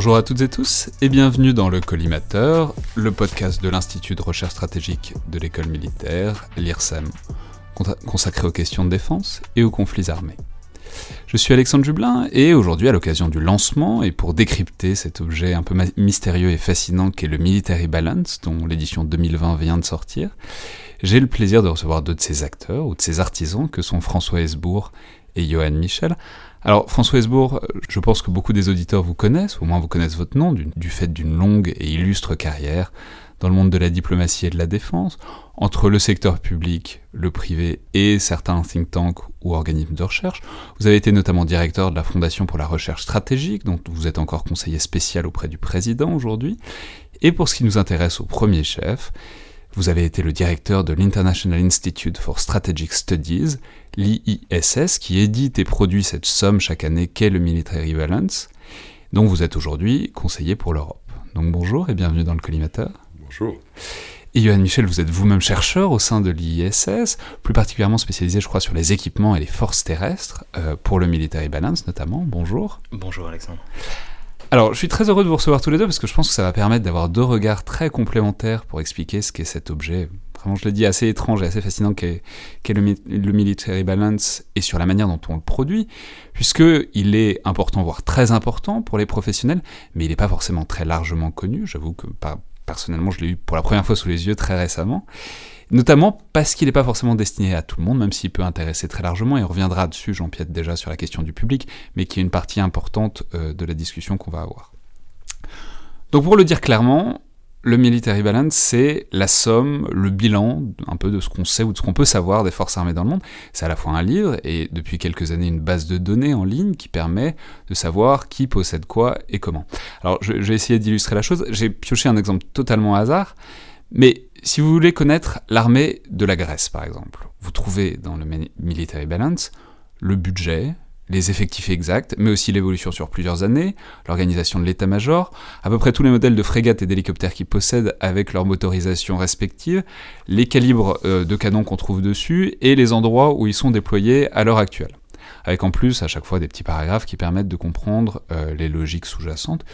Bonjour à toutes et tous et bienvenue dans le Collimateur, le podcast de l'Institut de recherche stratégique de l'école militaire, l'IRSEM, consacré aux questions de défense et aux conflits armés. Je suis Alexandre Jublin et aujourd'hui à l'occasion du lancement et pour décrypter cet objet un peu mystérieux et fascinant qu'est le Military Balance dont l'édition 2020 vient de sortir, j'ai le plaisir de recevoir deux de ses acteurs ou de ses artisans que sont François Hesbourg et Johan Michel. Alors François Hesbourg, je pense que beaucoup des auditeurs vous connaissent, au moins vous connaissent votre nom, du fait d'une longue et illustre carrière dans le monde de la diplomatie et de la défense, entre le secteur public, le privé et certains think tanks ou organismes de recherche. Vous avez été notamment directeur de la Fondation pour la recherche stratégique, dont vous êtes encore conseiller spécial auprès du président aujourd'hui. Et pour ce qui nous intéresse au premier chef, vous avez été le directeur de l'International Institute for Strategic Studies, l'IISS, qui édite et produit cette somme chaque année qu'est le Military Balance, dont vous êtes aujourd'hui conseiller pour l'Europe. Donc bonjour et bienvenue dans le collimateur. Bonjour. Et Johan Michel, vous êtes vous-même chercheur au sein de l'IISS, plus particulièrement spécialisé, je crois, sur les équipements et les forces terrestres, euh, pour le Military Balance notamment. Bonjour. Bonjour Alexandre. Alors, je suis très heureux de vous recevoir tous les deux parce que je pense que ça va permettre d'avoir deux regards très complémentaires pour expliquer ce qu'est cet objet, vraiment, je l'ai dit, assez étrange et assez fascinant qu'est le, Military Balance et sur la manière dont on le produit, puisqu'il est important, voire très important pour les professionnels, mais il n'est pas forcément très largement connu. J'avoue que personnellement, je l'ai eu pour la première fois sous les yeux très récemment notamment parce qu'il n'est pas forcément destiné à tout le monde, même s'il peut intéresser très largement, et on reviendra dessus, j'empiète déjà sur la question du public, mais qui est une partie importante euh, de la discussion qu'on va avoir. Donc pour le dire clairement, le Military Balance, c'est la somme, le bilan un peu de ce qu'on sait ou de ce qu'on peut savoir des forces armées dans le monde. C'est à la fois un livre et depuis quelques années une base de données en ligne qui permet de savoir qui possède quoi et comment. Alors je, vais essayer d'illustrer la chose. J'ai pioché un exemple totalement hasard, mais si vous voulez connaître l'armée de la Grèce, par exemple, vous trouvez dans le Military Balance le budget, les effectifs exacts, mais aussi l'évolution sur plusieurs années, l'organisation de l'état-major, à peu près tous les modèles de frégates et d'hélicoptères qu'ils possèdent avec leur motorisation respective, les calibres euh, de canons qu'on trouve dessus et les endroits où ils sont déployés à l'heure actuelle. Avec en plus à chaque fois des petits paragraphes qui permettent de comprendre euh, les logiques sous-jacentes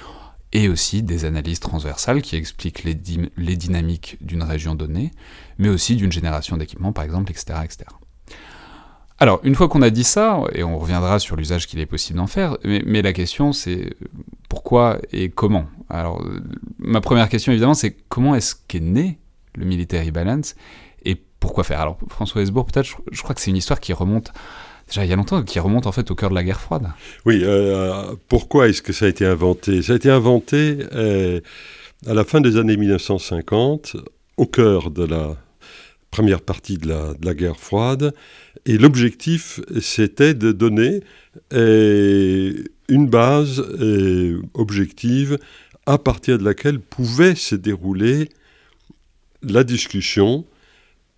et aussi des analyses transversales qui expliquent les, dynamiques d'une région donnée, mais aussi d'une génération d'équipements, par exemple, etc., etc. Alors, une fois qu'on a dit ça, et on reviendra sur l'usage qu'il est possible d'en faire, mais, la question c'est pourquoi et comment? Alors, ma première question évidemment c'est comment est-ce qu'est né le Military Balance et pourquoi faire? Alors, François Hesbourg, peut-être, je crois que c'est une histoire qui remonte il y a longtemps, qui remonte en fait au cœur de la guerre froide. Oui, euh, pourquoi est-ce que ça a été inventé? Ça a été inventé euh, à la fin des années 1950, au cœur de la première partie de la, guerre froide, et l'objectif c'était de donner euh, une base objective à partir de laquelle pouvait se dérouler la discussion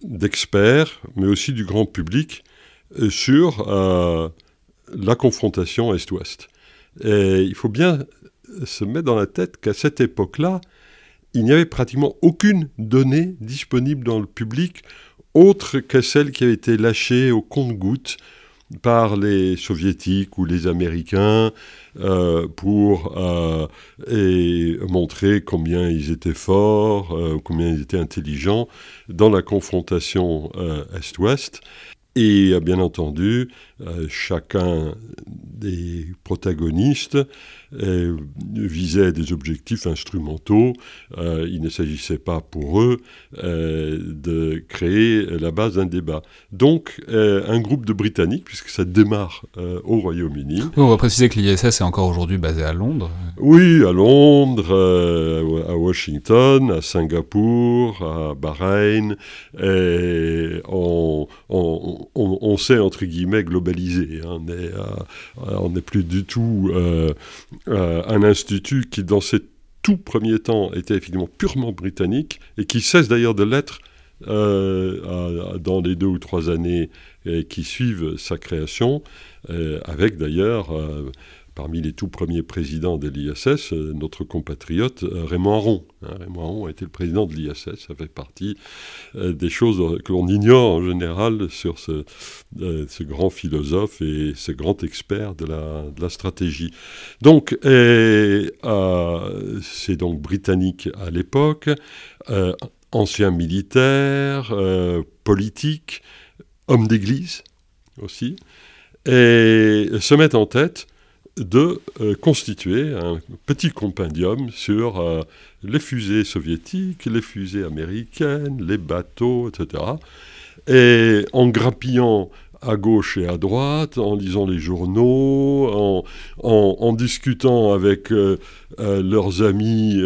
d'experts, mais aussi du grand public, sur euh, la confrontation Est-Ouest. Et il faut bien se mettre dans la tête qu'à cette époque-là, il n'y avait pratiquement aucune donnée disponible dans le public autre que celle qui avait été lâchée au compte-gouttes par les soviétiques ou les américains euh, pour euh, montrer combien ils étaient forts, combien ils étaient intelligents dans la confrontation Est-Ouest. Et euh, bien entendu, chacun des protagonistes euh, visait des objectifs instrumentaux. il ne s'agissait pas pour eux de créer la base d'un débat. Donc, un groupe de Britanniques, puisque ça démarre au Royaume-Uni. On va préciser que l'ISS est encore aujourd'hui basé à Londres. Oui, à Londres, à Washington, à Singapour, à Bahreïn. Et on, on, sait, entre guillemets, Hein. On n'est plus du tout euh, euh, un institut qui, dans ses tout premiers temps, était effectivement purement britannique et qui cesse d'ailleurs de l'être euh, dans les deux ou trois années qui suivent sa création, avec d'ailleurs parmi les tout premiers présidents de l'ISS, notre compatriote Raymond Aron. Hein, Raymond Aron a été le président de l'ISS, ça fait partie des choses que l'on ignore en général sur ce, grand philosophe et ce grand expert de la, de la stratégie. Donc, c'est donc britannique à l'époque, ancien militaire, politique, homme d'église aussi, et se mettent en tête de euh, constituer un petit compendium sur euh, les fusées soviétiques, les fusées américaines, les bateaux, etc. Et en grappillant à gauche et à droite, en lisant les journaux, en, discutant avec euh, leurs amis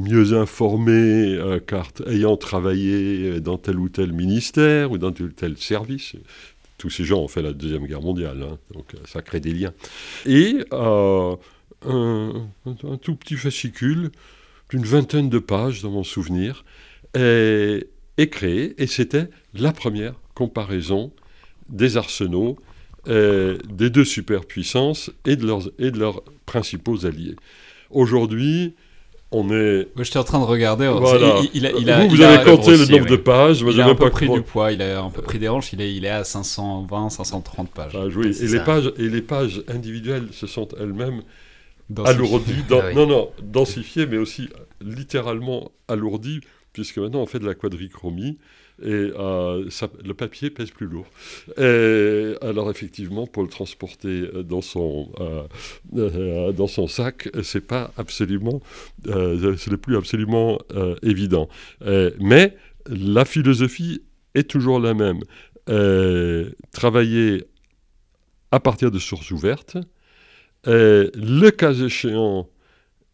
mieux informés, car ayant travaillé dans tel ou tel ministère ou dans tel ou tel service, tous ces gens ont fait la Deuxième Guerre mondiale, hein, donc euh, ça crée des liens. Et euh, un, tout petit fascicule d'une vingtaine de pages, dans mon souvenir, est, créé, et c'était la première comparaison des arsenaux euh, des deux superpuissances et de leurs, et de leurs principaux alliés. Aujourd'hui, on est. Moi, j'étais en train de regarder. Il, a, vous, vous avez compté le nombre de pages. il a un peu pris du poids. Il a un peu pris des hanches. Il est, il est à 520, 530 pages. Ah, oui. et les pages et les pages individuelles se sont elles-mêmes alourdies. Ah non, non, densifiées, mais aussi littéralement alourdies, puisque maintenant on fait de la quadrichromie et euh, le papier pèse plus lourd. Alors effectivement, pour le transporter dans son, euh, euh, dans son sac, c'est pas absolument, ce n'est plus absolument évident. mais la philosophie est toujours la même. travailler à partir de sources ouvertes, le cas échéant,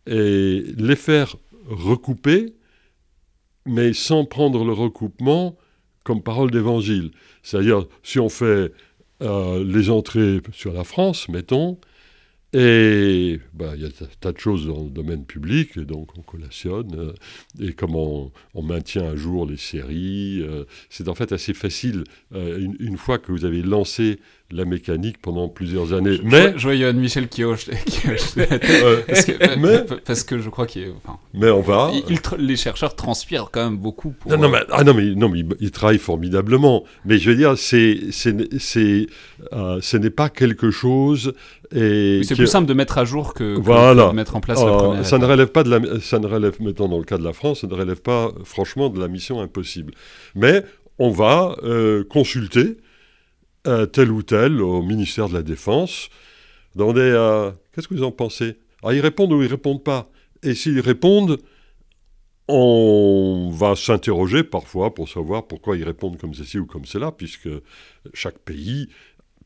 et les faire recouper mais sans prendre le recoupement comme parole d'évangile. C'est-à-dire, si on fait euh, les entrées sur la France, mettons, et bah, il y a un tas de choses dans le domaine public, donc on collationne, euh, et comment on, maintient à jour les séries. Euh, c'est en fait assez facile, une, fois que vous avez lancé la mécanique pendant plusieurs années. mais je, vois Johan Michel qui hoche, parce, que, mais, parce que je crois qu'il enfin, mais on va. les chercheurs transpirent quand même beaucoup pour, non, non, mais, ah, non mais non mais ils, travaillent formidablement. Mais je veux dire c'est c'est c'est euh, ce n'est pas quelque chose et c'est plus simple de mettre à jour que, de mettre en place la euh, ça ne relève pas de la ça ne relève mettons dans le cas de la France ça ne relève pas franchement de la mission impossible. Mais on va euh, consulter tel ou tel au ministère de la Défense. À. Qu'est-ce que vous en pensez? Ils répondent ou ils répondent pas. Et s'ils répondent, on va s'interroger parfois pour savoir pourquoi ils répondent comme ceci ou comme cela, puisque chaque pays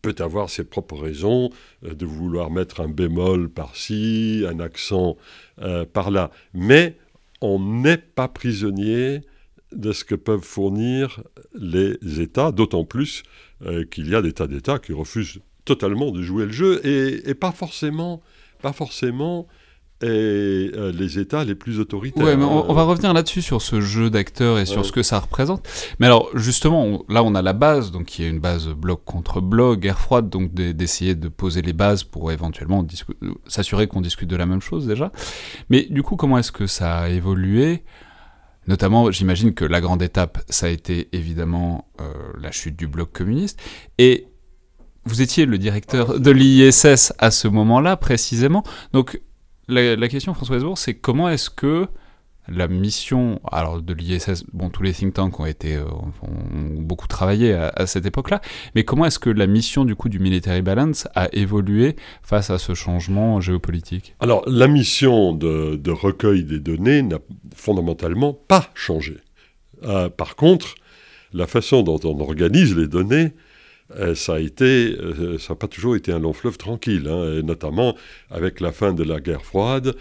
peut avoir ses propres raisons euh, de vouloir mettre un bémol par-ci, un accent euh, par-là. Mais on n'est pas prisonnier de ce que peuvent fournir les États, d'autant plus euh, qu'il y a des tas d'États qui refusent totalement de jouer le jeu et, pas forcément, pas forcément et, euh, les États les plus autoritaires. Ouais, mais on, va revenir là-dessus sur ce jeu d'acteurs et sur ce que ça représente. Mais alors justement, là on a la base, donc qui est une base bloc contre bloc, guerre froide, donc d'essayer de poser les bases pour éventuellement s'assurer qu'on discute de la même chose déjà. Mais du coup, comment est-ce que ça a évolué? Notamment, j'imagine que la grande étape, ça a été évidemment euh, la chute du bloc communiste. Et vous étiez le directeur de l'ISS à ce moment-là, précisément. Donc, la, question, François Hesbourg, c'est comment est-ce que la mission alors de l'ISS, bon, tous les think tanks ont été euh, ont beaucoup travaillé à, cette époque-là, mais comment est-ce que la mission du coup du military balance a évolué face à ce changement géopolitique? Alors la mission de, recueil des données n'a fondamentalement pas changé. Euh, par contre, la façon dont on organise les données euh, ça a été, ça n'a pas toujours été un long fleuve tranquille, hein, notamment avec la fin de la guerre froide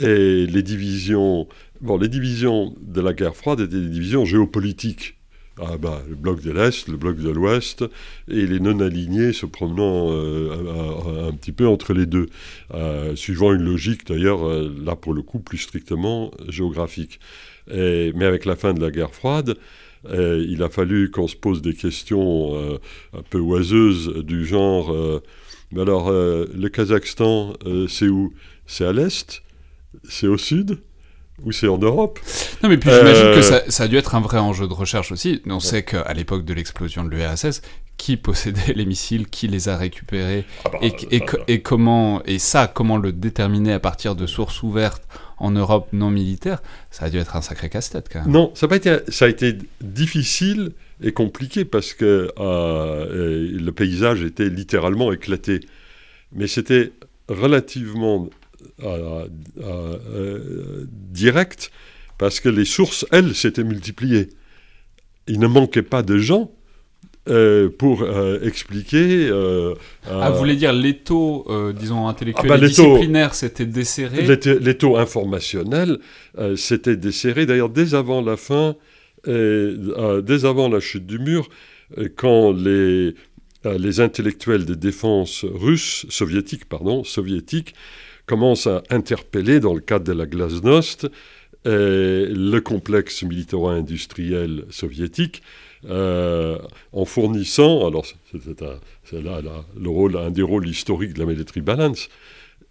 et les divisions Bon, les divisions de la guerre froide étaient des divisions géopolitiques. Ah bah, le bloc de l'Est, le bloc de l'Ouest, et les non-alignés se promenant euh, un, petit peu entre les deux, euh, suivant une logique d'ailleurs, euh, là pour le coup, plus strictement géographique. mais avec la fin de la guerre froide, il a fallu qu'on se pose des questions un peu oiseuses du genre Mais alors, le Kazakhstan, c'est où? C'est à l'est? C'est au sud? Ou c'est en Europe. Non, mais puis j'imagine que ça, ça, a dû être un vrai enjeu de recherche aussi. On sait qu'à l'époque de l'explosion de l'URSS, qui possédait les missiles, qui les a récupérés, ah bah, et, et, comment, et ça, comment le déterminer à partir de sources ouvertes en Europe non militaire, ça a dû être un sacré casse-tête quand même. Non, ça a, pas été, ça a été difficile et compliqué parce que euh, le paysage était littéralement éclaté. Mais c'était relativement euh, euh, direct parce que les sources, elles, s'étaient multipliées. Il ne manquait pas de gens euh, pour euh, expliquer. Euh, ah, vous voulez dire l'étau, disons, intellectuel ah bah, et disciplinaire s'était desserré L'étau informationnel s'était desserré, d'ailleurs, dès avant la fin, dès avant la chute du mur, quand les, les intellectuels de défense russes, soviétiques, pardon, soviétiques, commencent à interpeller, dans le cadre de la glasnost, le complexe militaro-industriel soviétique, euh, en fournissant, alors c'est là, le rôle, un des rôles historiques de la military balance,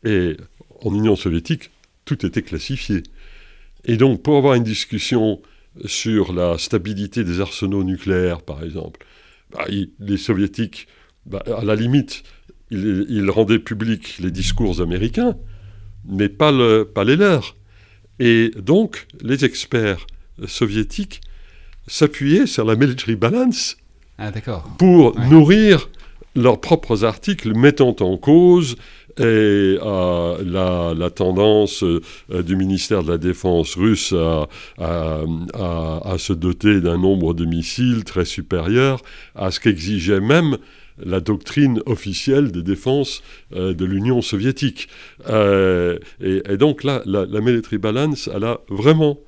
et en Union soviétique, tout était classifié. Et donc, pour avoir une discussion sur la stabilité des arsenaux nucléaires, par exemple, bah, les soviétiques, bah, à la limite, ils, rendaient publics les discours américains, mais pas, le, pas les leurs. Et donc, les experts soviétiques s'appuyer sur la military balance ah, pour nourrir leurs propres articles mettant en cause et, euh, la, tendance euh, du ministère de la Défense russe à, à, se doter d'un nombre de missiles très supérieur à ce qu'exigeait même la doctrine officielle de défense euh, de l'Union soviétique. Et, donc là, la, la, military balance, elle a vraiment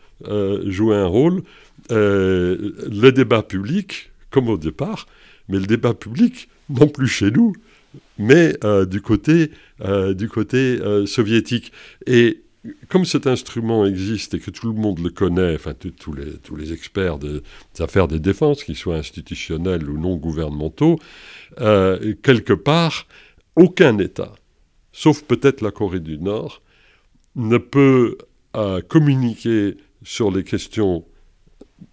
joué un rôle euh, le débat public, comme au départ, mais le débat public, non plus chez nous, mais euh, du côté, euh, du côté soviétique. Et comme cet instrument existe et que tout le monde le connaît, enfin tous les, tous les experts des affaires des défenses, qu'ils soient institutionnels ou non gouvernementaux, quelque part, aucun État, sauf peut-être la Corée du Nord, ne peut communiquer sur les questions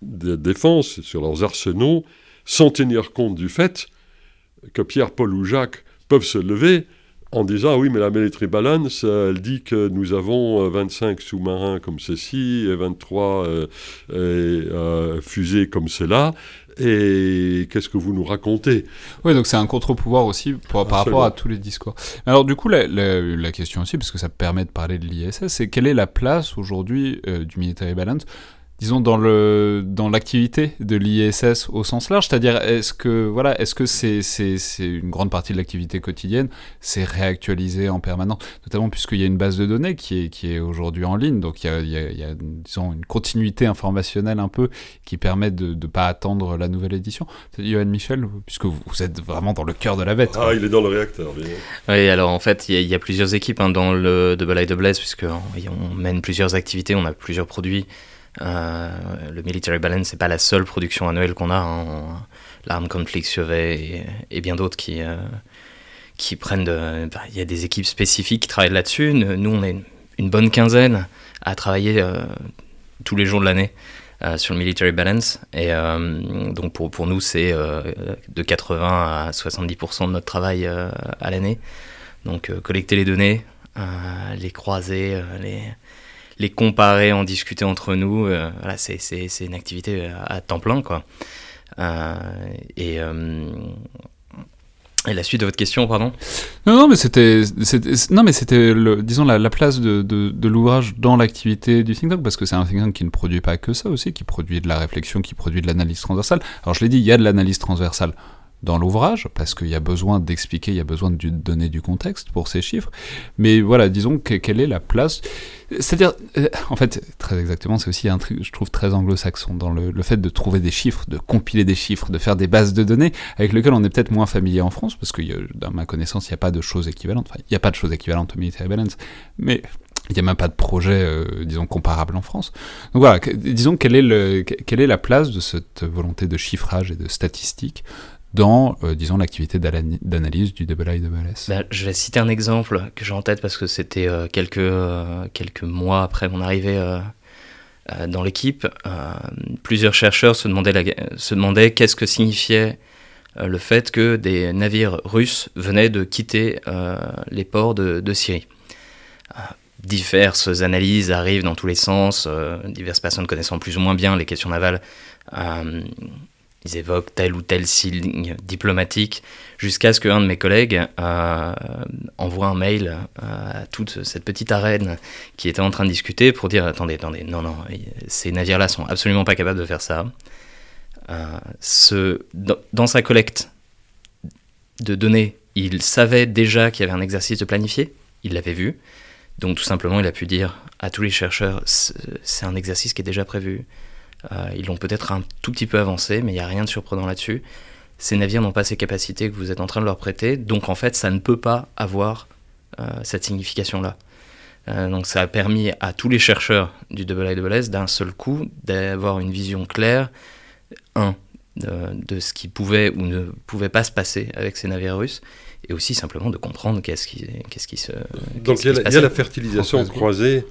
de défense, sur leurs arsenaux, sans tenir compte du fait que Pierre, Paul ou Jacques peuvent se lever en disant oui mais la military balance elle dit que nous avons 25 euh, sous-marins comme ceci et 23 euh, euh, fusées comme cela et qu'est-ce que vous nous racontez? Oui, donc c'est un contre-pouvoir aussi par rapport à tous les discours. Alors du coup, la, la, question aussi, parce que ça permet de parler de l'ISS, c'est quelle est la place aujourd'hui du military balance disons dans le dans l'activité de l'ISS au sens large, c'est-à-dire est-ce que voilà, est-ce que c'est c'est une grande partie de l'activité quotidienne, c'est réactualisé en permanence, notamment puisqu'il y a une base de données qui est qui est aujourd'hui en ligne, donc il y a, il y a, disons une continuité informationnelle un peu qui permet de ne pas attendre la nouvelle édition. Johan Michel, puisque vous, êtes vraiment dans le cœur de la bête. Ah, il est dans le réacteur. Bien. Oui, alors en fait, il y, a plusieurs équipes hein, dans le Double I Double S, puisque on mène plusieurs activités, on a plusieurs produits. Euh, le Military Balance, c'est pas la seule production annuelle qu'on a. Hein. L'Arm Conflict Survey et, bien d'autres qui, euh, qui prennent. Bah, il y a des équipes spécifiques qui travaillent là-dessus. Nous, on est une bonne quinzaine à travailler euh, tous les jours de l'année. sur le military balance. Et donc pour, pour nous, c'est de 80 à 70% de notre travail à l'année. Donc collecter les données, les croiser, les, les comparer, en discuter entre nous, euh, voilà, c'est, une activité à temps plein. Quoi. Euh, et, euh, et la suite de votre question, pardon? Non, mais c'était, non, mais c'était, disons, la, place de, de, l'ouvrage dans l'activité du think tank, parce que c'est un think tank qui ne produit pas que ça aussi, qui produit de la réflexion, qui produit de l'analyse transversale. Alors, je l'ai dit, il y a de l'analyse transversale dans l'ouvrage, parce qu'il y a besoin d'expliquer, il y a besoin de donner du contexte pour ces chiffres. Mais voilà, disons que, quelle est la place. C'est-à-dire, euh, en fait, très exactement, c'est aussi un truc, je trouve, très anglo-saxon, dans le, fait de trouver des chiffres, de compiler des chiffres, de faire des bases de données, avec lesquelles on est peut-être moins familier en France, parce que dans ma connaissance, il n'y a pas de choses équivalentes. Enfin, il n'y a pas de choses équivalentes au military balance, mais il n'y a même pas de projet, euh, disons, comparable en France. Donc voilà, disons, quelle est, le, quelle est la place de cette volonté de chiffrage et de statistique dans, disons, l'activité d'analyse du IIS bah, Je vais citer un exemple que j'ai en tête parce que c'était quelques, quelques mois après mon arrivée dans l'équipe. plusieurs chercheurs se demandaient, demandaient qu'est-ce que signifiait le fait que des navires russes venaient de quitter les ports de, de Syrie diverses analyses arrivent dans tous les sens, euh, diverses personnes connaissant plus ou moins bien les questions navales, euh, ils évoquent tel ou tel signe diplomatique, jusqu'à ce qu'un de mes collègues euh, envoie un mail à toute cette petite arène qui était en train de discuter pour dire attendez, attendez, non, non, ces navires-là sont absolument pas capables de faire ça. ce, dans sa collecte de données, il savait déjà qu'il y avait un exercice de planifié, il l'avait vu. Donc tout simplement, il a pu dire à tous les chercheurs, c'est un exercice qui est déjà prévu. Euh, ils l'ont peut-être un tout petit peu avancé, mais il n'y a rien de surprenant là-dessus. Ces navires n'ont pas ces capacités que vous êtes en train de leur prêter, donc en fait, ça ne peut pas avoir euh, cette signification-là. Euh, donc ça a permis à tous les chercheurs du IIS d'un seul coup d'avoir une vision claire, un, de, ce qui pouvait ou ne pouvait pas se passer avec ces navires russes, et aussi simplement de comprendre qu'est-ce qui, qu'est-ce qui se. Donc il y, a la fertilisation croisée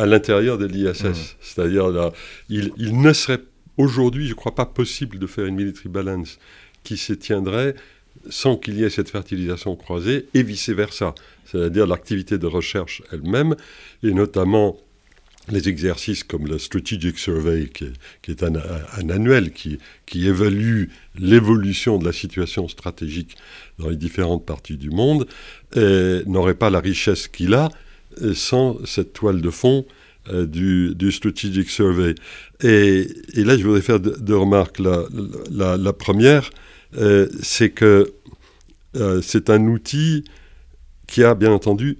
à l'intérieur de l'ISS. Mmh. C'est-à-dire, il, il, ne serait aujourd'hui, je ne crois pas possible de faire une military balance qui se tiendrait sans qu'il y ait cette fertilisation croisée et vice-versa. C'est-à-dire l'activité de recherche elle-même, et notamment les exercices comme le Strategic Survey, qui est, un, annuel qui, qui évalue l'évolution de la situation stratégique dans les différentes parties du monde, n'aurait pas la richesse qu'il a sans cette toile de fond euh, du, Strategic Survey. Et, là, je voudrais faire deux, remarques. La, la, première, euh, c'est que c'est un outil qui a bien entendu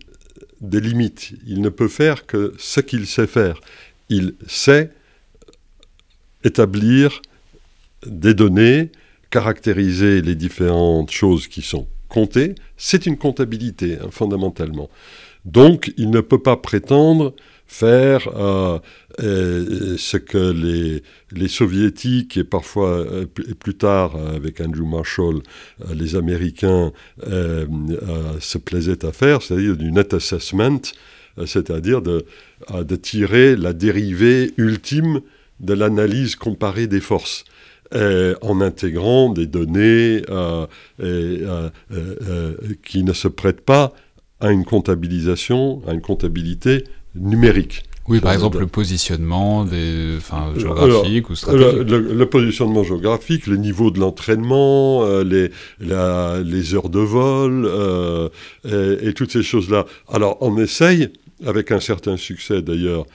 des limites. Il ne peut faire que ce qu'il sait faire. Il sait établir des données, caractériser les différentes choses qui sont comptées. C'est une comptabilité, hein, fondamentalement. Donc, il ne peut pas prétendre faire euh, euh, ce que les, soviétiques et parfois euh, plus tard avec Andrew Marshall, les Américains se plaisaient à faire, c'est-à-dire du net assessment, c'est-à-dire de, tirer la dérivée ultime de l'analyse comparée des forces. en intégrant des données qui ne se prêtent pas à une comptabilisation, à une comptabilité numérique. Oui, par exemple, le positionnement des, enfin, géographique ou stratégique. Le, positionnement géographique, les niveaux de l'entraînement, euh, les, les heures de vol euh, et, toutes ces choses-là. Alors, on essaye, avec un certain succès d'ailleurs,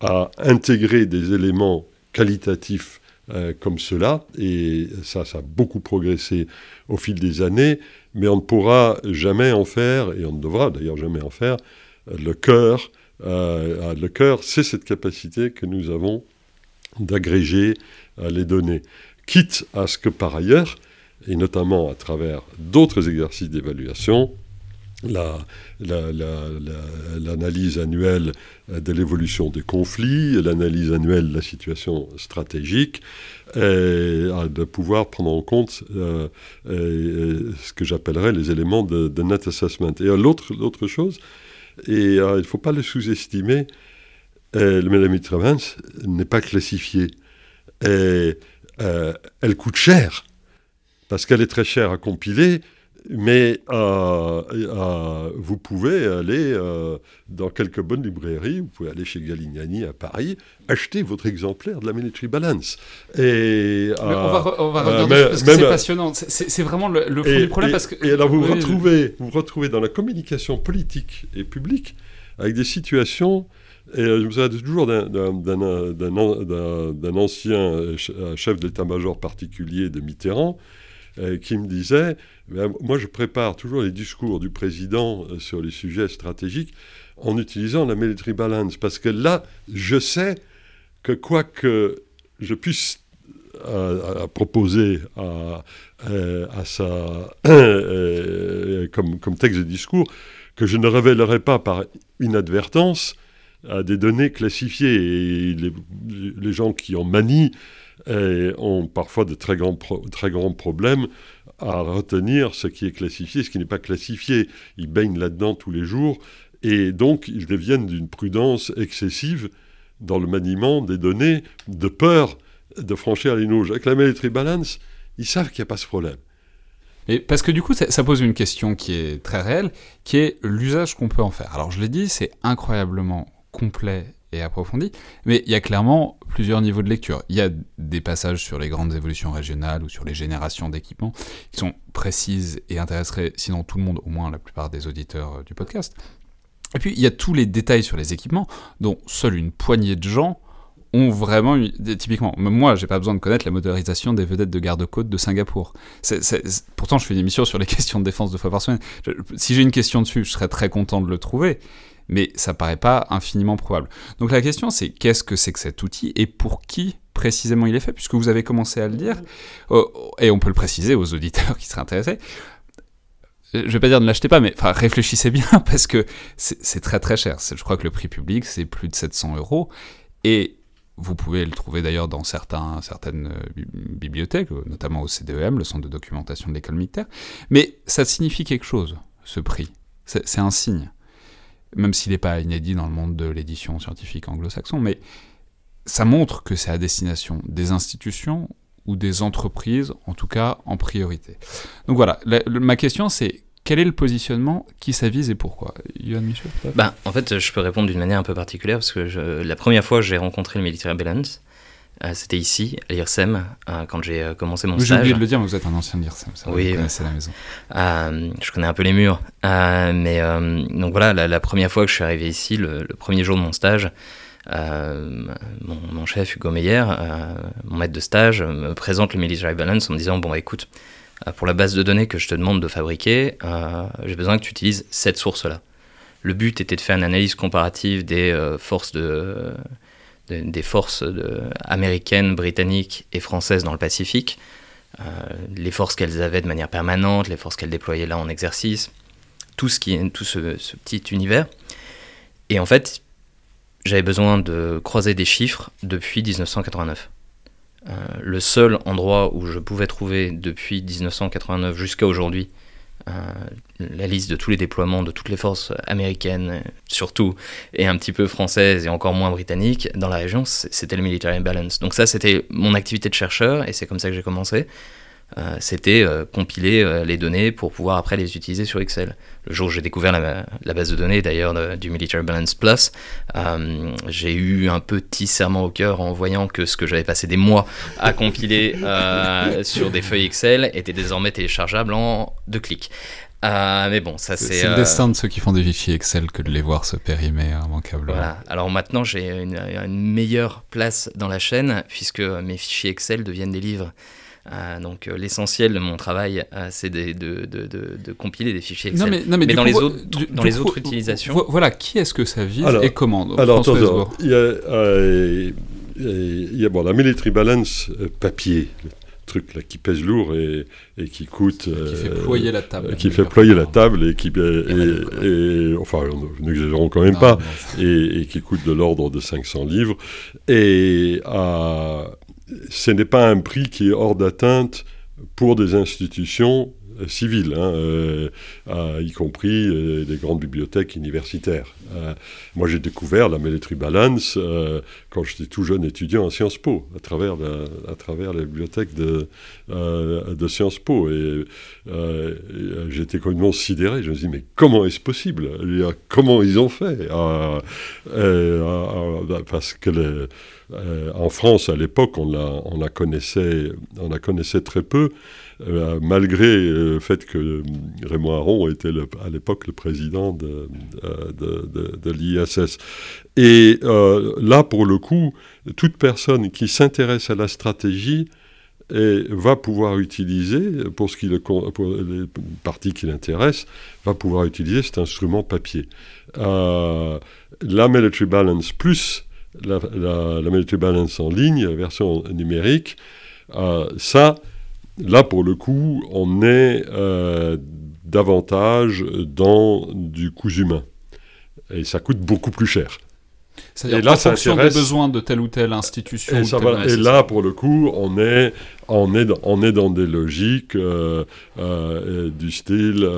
à intégrer des éléments qualitatifs euh, comme cela, et ça, ça a beaucoup progressé au fil des années, mais on ne pourra jamais en faire, et on ne devra d'ailleurs jamais en faire, le cœur euh, le cœur, c'est cette capacité que nous avons d'agréger euh, les données. Quitte à ce que par ailleurs, et notamment à travers d'autres exercices d'évaluation, l'analyse annuelle de l'évolution des conflits, l'analyse annuelle de la situation stratégique, et de pouvoir prendre en compte euh, ce que j'appellerais les éléments de, net assessment. Et l'autre chose, et euh, il ne faut pas le sous-estimer. Euh, le mélamide Travance n'est pas classifié. Euh, elle coûte cher, parce qu'elle est très chère à compiler, mais euh, euh, vous pouvez aller euh, dans quelques bonnes librairies, vous pouvez aller chez Galignani à Paris, acheter votre exemplaire de la Military Balance. Et, on va, on va revenir parce que c'est passionnant. C'est vraiment le, fond du problème. parce que, et alors vous, retrouvez, vous retrouvez dans la communication politique et publique avec des situations et je me souviens toujours d'un ancien chef d'état-major particulier de Mitterrand qui me disait ben, moi, je prépare toujours les discours du président euh, sur les sujets stratégiques en utilisant la military balance, parce que là, je sais que quoi que je puisse euh, proposer à, euh, ça comme, comme, texte de discours, que je ne révélerai pas par inadvertance à des données classifiées. Et les gens qui en manient ont parfois de très grands, très grands problèmes à retenir ce qui est classifié, ce qui n'est pas classifié. Ils baignent là-dedans tous les jours et donc ils deviennent d'une prudence excessive dans le maniement des données, de peur de franchir les rouge. Avec la military balance, ils savent qu'il n'y a pas ce problème. Et parce que du coup, ça, pose une question qui est très réelle, qui est l'usage qu'on peut en faire. Alors je l'ai dit, c'est incroyablement complet et approfondi, mais il y a clairement plusieurs niveaux de lecture. Il y a des passages sur les grandes évolutions régionales ou sur les générations d'équipements qui sont précises et intéresseraient sinon tout le monde, au moins la plupart des auditeurs euh, du podcast. Et puis il y a tous les détails sur les équipements dont seule une poignée de gens ont vraiment, typiquement, même moi, j'ai pas besoin de connaître la motorisation des vedettes de garde-côte de Singapour. pourtant, je fais une émission sur les questions de défense deux fois par semaine. si j'ai une question dessus, je serais très content de le trouver, mais ça paraît pas infiniment probable. Donc la question, c'est qu'est-ce que c'est que cet outil et pour qui précisément il est fait, puisque vous avez commencé à le dire, oh, et on peut le préciser aux auditeurs qui seraient intéressés. Je vais pas dire ne l'achetez pas, mais réfléchissez bien parce que c'est très très cher. Je crois que le prix public c'est plus de 700 euros et vous pouvez le trouver d'ailleurs dans certains, certaines euh, bibliothèques, euh, notamment au CDEM, le Centre de documentation de l'école militaire. Mais ça signifie quelque chose, ce prix. C'est un signe. Même s'il n'est pas inédit dans le monde de l'édition scientifique anglo-saxon, mais ça montre que c'est à destination des institutions ou des entreprises, en tout cas en priorité. Donc voilà, ma question c'est quel est le positionnement Qui s'avise et pourquoi? Yohan Michel ben, En fait, je peux répondre d'une manière un peu particulière parce que la première fois j'ai rencontré le Military Balance, c'était ici, à l'IRSEM, euh, quand j'ai euh, commencé mon stage. J'ai oublié de le dire, mais vous êtes un ancien de l'IRSEM, oui, vous la maison. je connais un peu les murs. mais donc voilà, la, première fois que je suis arrivé ici, le, premier jour de mon stage, mon, mon, chef Hugo Meyer, mon maître de stage, me présente le Military Balance en me disant Bon, écoute, euh, pour la base de données que je te demande de fabriquer, euh, j'ai besoin que tu utilises cette source-là. Le but était de faire une analyse comparative des euh, forces, de, des forces américaines, britanniques et françaises dans le Pacifique, les forces qu'elles avaient de manière permanente, les forces qu'elles déployaient là en exercice, tout, ce, qui, tout ce, petit univers. Et en fait, j'avais besoin de croiser des chiffres depuis 1989. Euh, le seul endroit où je pouvais trouver depuis 1989 jusqu'à aujourd'hui euh, la liste de tous les déploiements de toutes les forces américaines, surtout, et un petit peu françaises et encore moins britanniques dans la région, c'était le Military Balance. Donc ça, c'était mon activité de chercheur et c'est comme ça que j'ai commencé. Euh, c'était euh, compiler euh, les données pour pouvoir après les utiliser sur Excel. Le jour où j'ai découvert la, base de données d'ailleurs du Military Balance Plus, j'ai eu un petit serment au cœur en voyant que ce que j'avais passé des mois à compiler sur des feuilles Excel était désormais téléchargeable en deux clics. mais bon, ça c'est. C'est le destin de ceux qui font des fichiers Excel que de les voir se périmer immanquablement. Voilà. Alors maintenant, j'ai une, une, meilleure place dans la chaîne puisque mes fichiers Excel deviennent des livres. Euh, donc euh, l'essentiel de mon travail, euh, c'est de, de, de, compiler des fichiers Excel. mais, dans, les, autres, dans les autres utilisations. Voilà, qui est-ce que ça vise et comment Alors, il y a, il y a bon, la military balance papier, le truc là qui pèse lourd et, et qui coûte. Qui fait ployer la table. Qui fait ployer la table et qui. Et, enfin, n'exagérons quand même pas. Et, et, qui coûte de l'ordre de 500 livres. Et à ce n'est pas un prix qui est hors d'atteinte pour des institutions euh, civiles, hein, euh, y compris euh, des grandes bibliothèques universitaires. moi, j'ai découvert la Military Balance quand j'étais tout jeune étudiant à Sciences Po, à travers la, bibliothèque de, de Sciences Po. Et, j'étais complètement sidéré. Je me suis dit, mais comment est-ce possible? Comment ils ont fait? Parce que en France, à l'époque, on la, on, la connaissait, on la connaissait très peu. Euh, malgré euh, le fait que Raymond Aron était à l'époque le président de, de, l'ISS. Et euh, là, pour le coup, toute personne qui s'intéresse à la stratégie et va pouvoir utiliser, pour, ce qui le, pour les parties qui l'intéressent, va pouvoir utiliser cet instrument papier. la Military Balance plus la, la, Military Balance en ligne, version numérique, ça, Là, pour le coup, on est euh, davantage dans du coût humain. Et ça coûte beaucoup plus cher. C'est-à-dire en fonction des besoins de telle ou telle institution. Et, là, pour le coup, on est, on est, dans, on est dans des logiques euh, euh, du style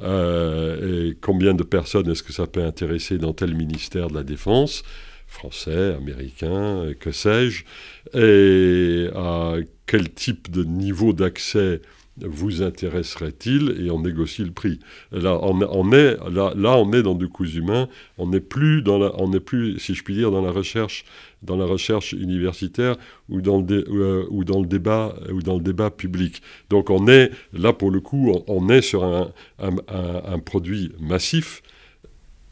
et combien de personnes est-ce que ça peut intéresser dans tel ministère de la Défense français, américain, que sais-je, et à quel type de niveau d'accès vous intéresserait-il et on négocie le prix. Là, on, est, dans du coût humain, on n'est plus, dans la, si je puis dire, dans la recherche, dans la recherche universitaire ou dans, le euh, ou dans, le, débat, ou dans le débat public. Donc on est, là pour le coup, on, est sur un produit massif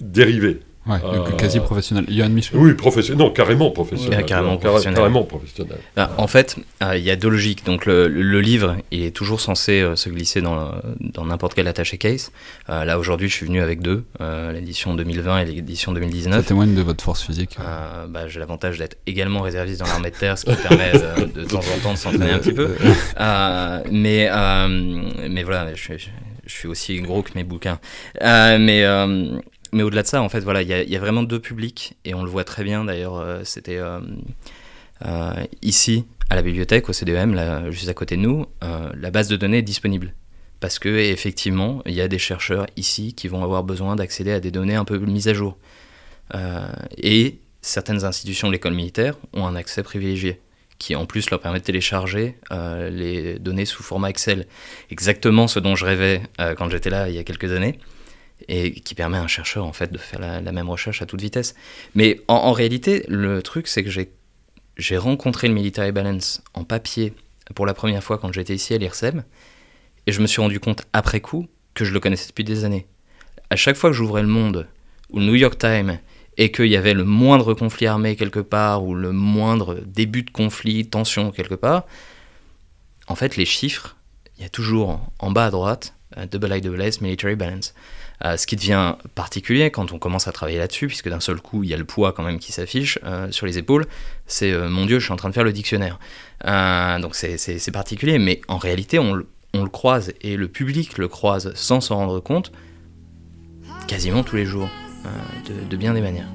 dérivé. Ouais, euh, quasi professionnel. Yann Michel Oui, professionnel. Non, carrément professionnel. carrément professionnel. Carrément professionnel. Bah, en fait, euh, il y a deux logiques. Donc, le, le, livre, il est toujours censé euh, se glisser dans, dans n'importe quel attaché case. là, aujourd'hui, je suis venu avec deux, l'édition 2020 et l'édition 2019. Ça témoigne de votre force physique. Bah, j'ai l'avantage d'être également réserviste dans l'armée de terre, ce qui permet de, temps en temps de s'entraîner un petit peu. mais, mais voilà, je, je, suis aussi gros que mes bouquins. mais mais au-delà de ça, en fait, il y, a vraiment deux publics, et on le voit très bien d'ailleurs, euh, c'était euh, euh, ici, à la bibliothèque, au CDEM, là, juste à côté de nous, la base de données est disponible. Parce que effectivement, il y a des chercheurs ici qui vont avoir besoin d'accéder à des données un peu mises à jour. et certaines institutions de l'école militaire ont un accès privilégié qui en plus leur permet de télécharger les données sous format Excel. Exactement ce dont je rêvais quand j'étais là il y a quelques années et qui permet à un chercheur en fait de faire la, même recherche à toute vitesse. Mais en, réalité, le truc c'est que j'ai rencontré le Military Balance en papier pour la première fois quand j'étais ici à l'IRSEM et je me suis rendu compte après coup que je le connaissais depuis des années. À chaque fois que j'ouvrais le Monde ou le New York Times et qu'il y avait le moindre conflit armé quelque part ou le moindre début de conflit, tension quelque part, en fait les chiffres, il y a toujours en bas à droite, euh, double I double S, military balance. Euh, ce qui devient particulier quand on commence à travailler là-dessus, puisque d'un seul coup, il y a le poids quand même qui s'affiche euh, sur les épaules, c'est mon Dieu, je suis en train de faire le dictionnaire. donc c'est particulier, mais en réalité, on, le croise et le public le croise sans s'en rendre compte quasiment tous les jours, de bien des manières.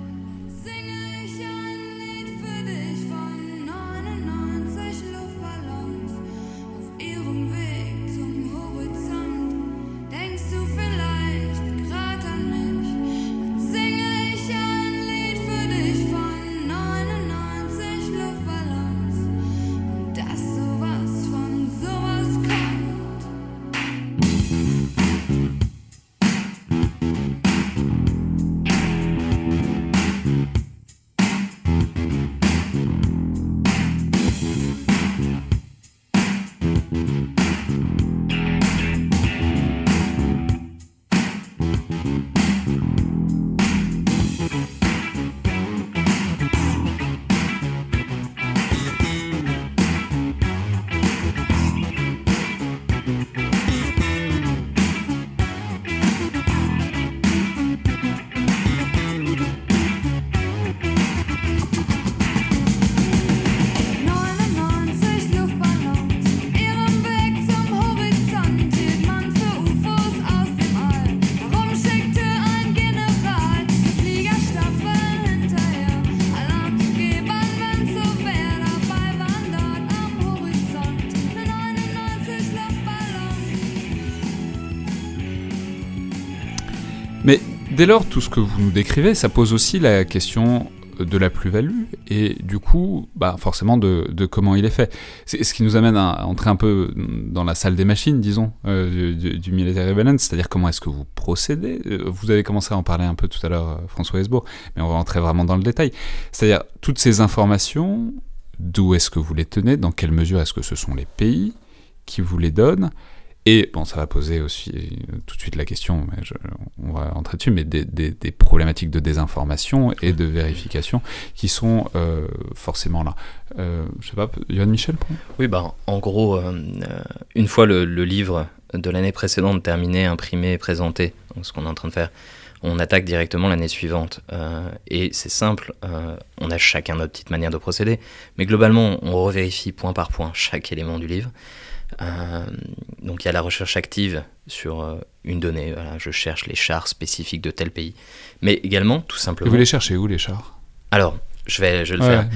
Dès lors, tout ce que vous nous décrivez, ça pose aussi la question de la plus-value et du coup, bah, forcément de, comment il est fait. C'est ce qui nous amène à entrer un peu dans la salle des machines, disons, euh, du, military balance, c'est-à-dire comment est-ce que vous procédez. Euh, vous avez commencé à en parler un peu tout à l'heure, euh, François Hesbourg, mais on va entrer vraiment dans le détail. C'est-à-dire toutes ces informations, d'où est-ce que vous les tenez, dans quelle mesure est-ce que ce sont les pays qui vous les donnent, et bon, ça va poser aussi euh, tout de suite la question, on va entrer dessus, mais des, problématiques de désinformation et de vérification qui sont euh, forcément là. Euh, je sais pas, Yann Michel Oui, bah, en gros, euh, une fois le, livre de l'année précédente terminé, imprimé, présenté, ce qu'on est en train de faire, on attaque directement l'année suivante. et c'est simple, on a chacun notre petite manière de procéder, mais globalement, on revérifie point par point chaque élément du livre. Euh, donc il y a la recherche active sur euh, une donnée. je cherche les chars spécifiques de tel pays. Mais également, tout simplement. vous les cherchez où les chars? Alors, je vais, je vais le faire.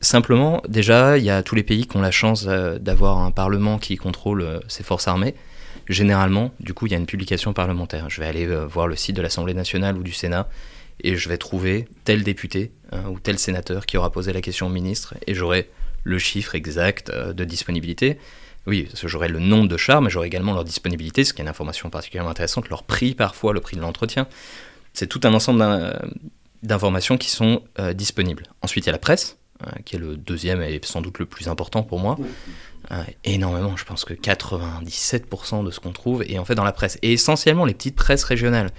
Simplement, déjà, il y a tous les pays qui ont la chance d'avoir un parlement qui contrôle ses forces armées. Généralement, du coup, il y a une publication parlementaire. Je vais aller voir le site de l'Assemblée nationale ou du Sénat et je vais trouver tel député hein, ou tel sénateur qui aura posé la question au ministre et j'aurai le chiffre exact de disponibilité. Oui, parce que j'aurai le nom de char, mais j'aurai également leur disponibilité, ce qui est une information particulièrement intéressante, leur prix parfois, le prix de l'entretien. C'est tout un ensemble d'informations qui sont euh, disponibles. Ensuite, il y a la presse, euh, qui est le deuxième et sans doute le plus important pour moi. Euh, énormément, je pense que 97% de ce qu'on trouve est en fait dans la presse, et essentiellement les petites presses régionales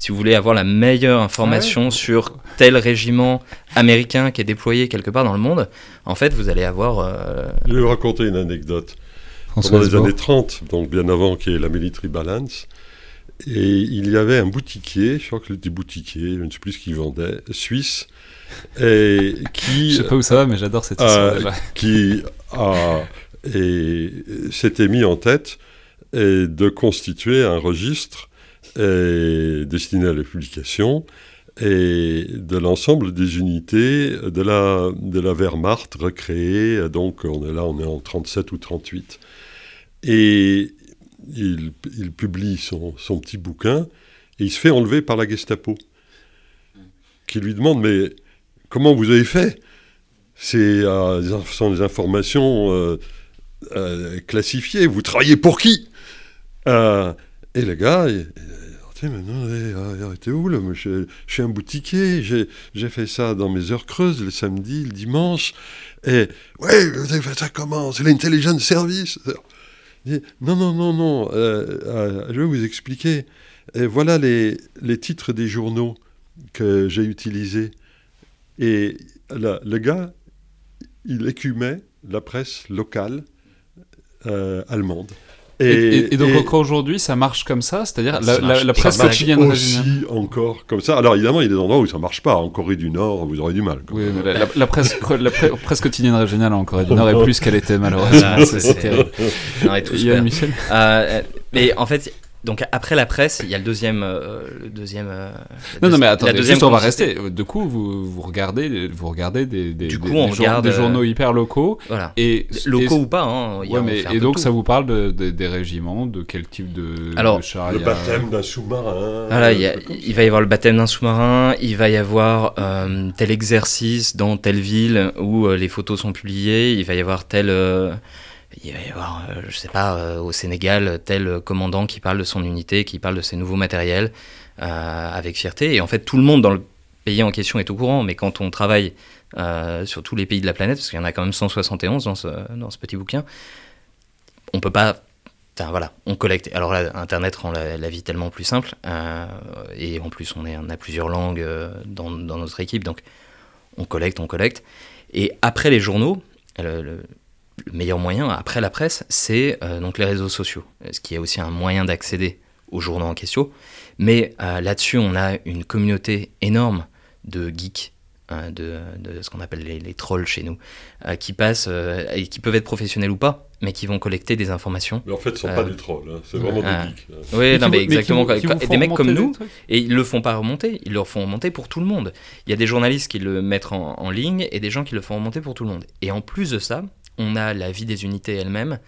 si vous voulez avoir la meilleure information sur tel régiment américain qui est déployé quelque part dans le monde, en fait, vous allez avoir. Je vais vous raconter une anecdote. Pendant les années 30, donc bien avant qu'il y ait la Military Balance, et il y avait un boutiquier, je crois que c'était boutiquier, je ne sais plus ce qu'il vendait, suisse, et qui... je sais pas où ça va, mais j'adore cette histoire déjà. Qui a, et s'était mis en tête et de constituer un registre et, destiné à la publication et de l'ensemble des unités de la, de la Wehrmacht recréées. Donc on est là, on est en 37 ou 38. Et il, publie son, petit bouquin et il se fait enlever par la Gestapo, qui lui demande Mais comment vous avez fait? C'est euh, sont des informations euh, euh, classifiées. Vous travaillez pour qui? Et le gars, il, dit mais non, arrêtez vous là, je, je, suis un boutiquier, j'ai fait ça dans mes heures creuses, le samedi, le dimanche. Et ouais, vous avez fait ça comment? C'est l'intelligence service non, non, non, non, euh, euh, je vais vous expliquer. Voilà les, les, titres des journaux que j'ai utilisés. Et le gars, il écumait la presse locale euh, allemande. Et, donc encore aujourd'hui, ça marche comme ça C'est-à-dire la, presse quotidienne aussi encore comme ça. Alors évidemment, il y a des endroits où ça marche pas. En Corée du Nord, vous aurez du mal. Oui, la, presse, la presse quotidienne régionale en Corée du Nord est plus qu'elle était malheureusement. Ah, c'est terrible. Michel. Euh, mais en fait, donc après la presse, il y a le deuxième, euh, le deuxième. Euh, non, non, mais attendez, juste on va rester. Du coup, vous, vous regardez, vous regardez des, des, du coup, on regarde, des journaux hyper locaux. Voilà. Et locaux ou pas. Hein, ouais, mais, et donc ça vous parle de, des régiments, de quel type de, Alors, char Le baptême d'un sous-marin. Voilà, il, il, va y avoir le baptême d'un sous-marin. Il va y avoir euh, tel exercice dans telle ville où les photos sont publiées. Il va y avoir tel il va y avoir, euh, je sais pas, euh, au Sénégal, tel commandant qui parle de son unité, qui parle de ses nouveaux matériels euh, avec fierté. Et en fait, tout le monde dans le pays en question est au courant, mais quand on travaille sur tous les pays de la planète, parce qu'il y en a quand même 171 dans ce, petit bouquin, on peut pas Enfin, voilà, on collecte. Alors là, Internet rend la, vie tellement plus simple. et en plus, on, a plusieurs langues dans, notre équipe. Donc, on collecte, on collecte. Et après les journaux, meilleur moyen après la presse, c'est euh, donc les réseaux sociaux, ce qui est aussi un moyen d'accéder aux journaux en question. Mais euh, là-dessus, on a une communauté énorme de geeks, hein, de, ce qu'on appelle les, trolls chez nous, euh, qui passent et qui peuvent être professionnels ou pas, mais qui vont collecter des informations. Mais en fait, ce ne sont pas des trolls, hein, c'est vraiment des geeks. Oui, non, mais exactement. des mecs comme nous, et ils le font pas remonter, ils le font remonter pour tout le monde. Il y a des journalistes qui le mettent en, en ligne et des gens qui le font remonter pour tout le monde. Et en plus de ça, on a la vie des unités elles-mêmes.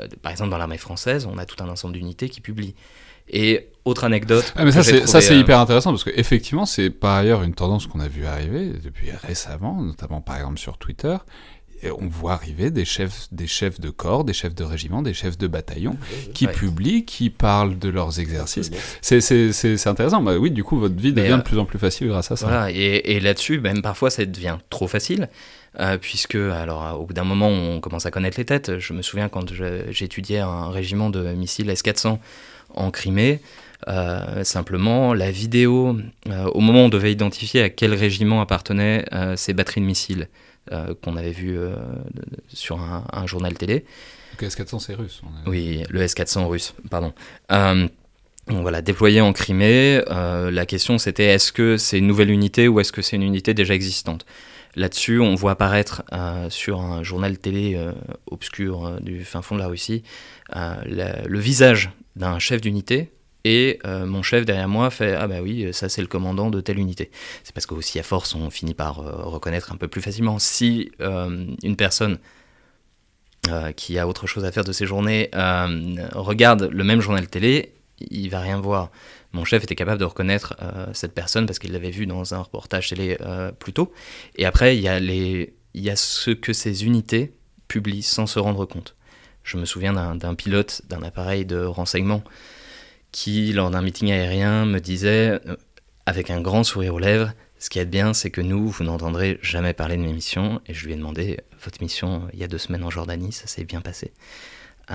Euh, par exemple, dans l'armée française, on a tout un ensemble d'unités qui publient. Et autre anecdote. Ah, mais ça, c'est, euh, hyper intéressant parce qu'effectivement, c'est par ailleurs une tendance qu'on a vu arriver depuis récemment, notamment par exemple sur Twitter. Et on voit arriver des chefs, des chefs de corps, des chefs de régiment, des chefs de bataillon qui publient, qui parlent de leurs exercices. C'est, c'est, c'est, intéressant. Bah, oui, du coup, votre vie devient de euh, plus en plus facile grâce à ça. Voilà, et, et là-dessus, même parfois, ça devient trop facile. Euh, puisque alors au bout d'un moment on commence à connaître les têtes. Je me souviens quand j'étudiais un régiment de missiles S-400 en Crimée, euh, simplement la vidéo, euh, au moment où on devait identifier à quel régiment appartenaient ces batteries de missiles qu'on avait vues sur un, journal télé. Le S-400 c'est russe. Oui, le S-400 russe, pardon. Donc voilà, déployé en Crimée, la question c'était est-ce que c'est une nouvelle unité ou est-ce que c'est une unité déjà existante? Là-dessus, on voit apparaître euh, sur un journal télé euh, obscur euh, du fin fond de la Russie le visage d'un chef d'unité et mon chef derrière moi fait Ah bah oui, ça c'est le commandant de telle unité. C'est parce qu'aussi à force, on finit par reconnaître un peu plus facilement. Si une personne qui a autre chose à faire de ses journées regarde le même journal télé, il va rien voir. Mon chef était capable de reconnaître cette personne parce qu'il l'avait vu dans un reportage télé plus tôt. Et après, il y, a il y a ce que ces unités publient sans se rendre compte. Je me souviens d'un pilote d'un appareil de renseignement qui, lors d'un meeting aérien, me disait, euh, avec un grand sourire aux lèvres, ce qui est bien, c'est que nous, vous n'entendrez jamais parler de mes missions. Et je lui ai demandé, votre mission euh, il y a deux semaines en Jordanie, ça s'est bien passé. Euh,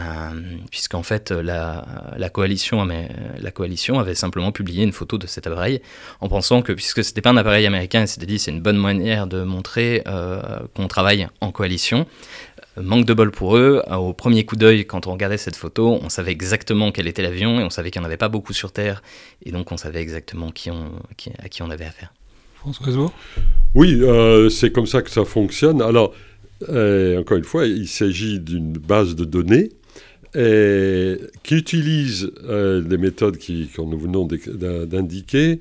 puisqu'en fait, la, la, coalition, la coalition avait simplement publié une photo de cet appareil en pensant que, puisque ce n'était pas un appareil américain, elle s'était dit c'est une bonne manière de montrer qu'on travaille en coalition. Manque de bol pour eux, au premier coup d'œil, quand on regardait cette photo, on savait exactement quel était l'avion et on savait qu'il n'y en avait pas beaucoup sur Terre. Et donc on savait exactement qui on, à qui on avait affaire. François Oui, euh, c'est comme ça que ça fonctionne. Alors, euh, encore une fois, il s'agit d'une base de données euh, qui utilise les méthodes que nous venons d'indiquer,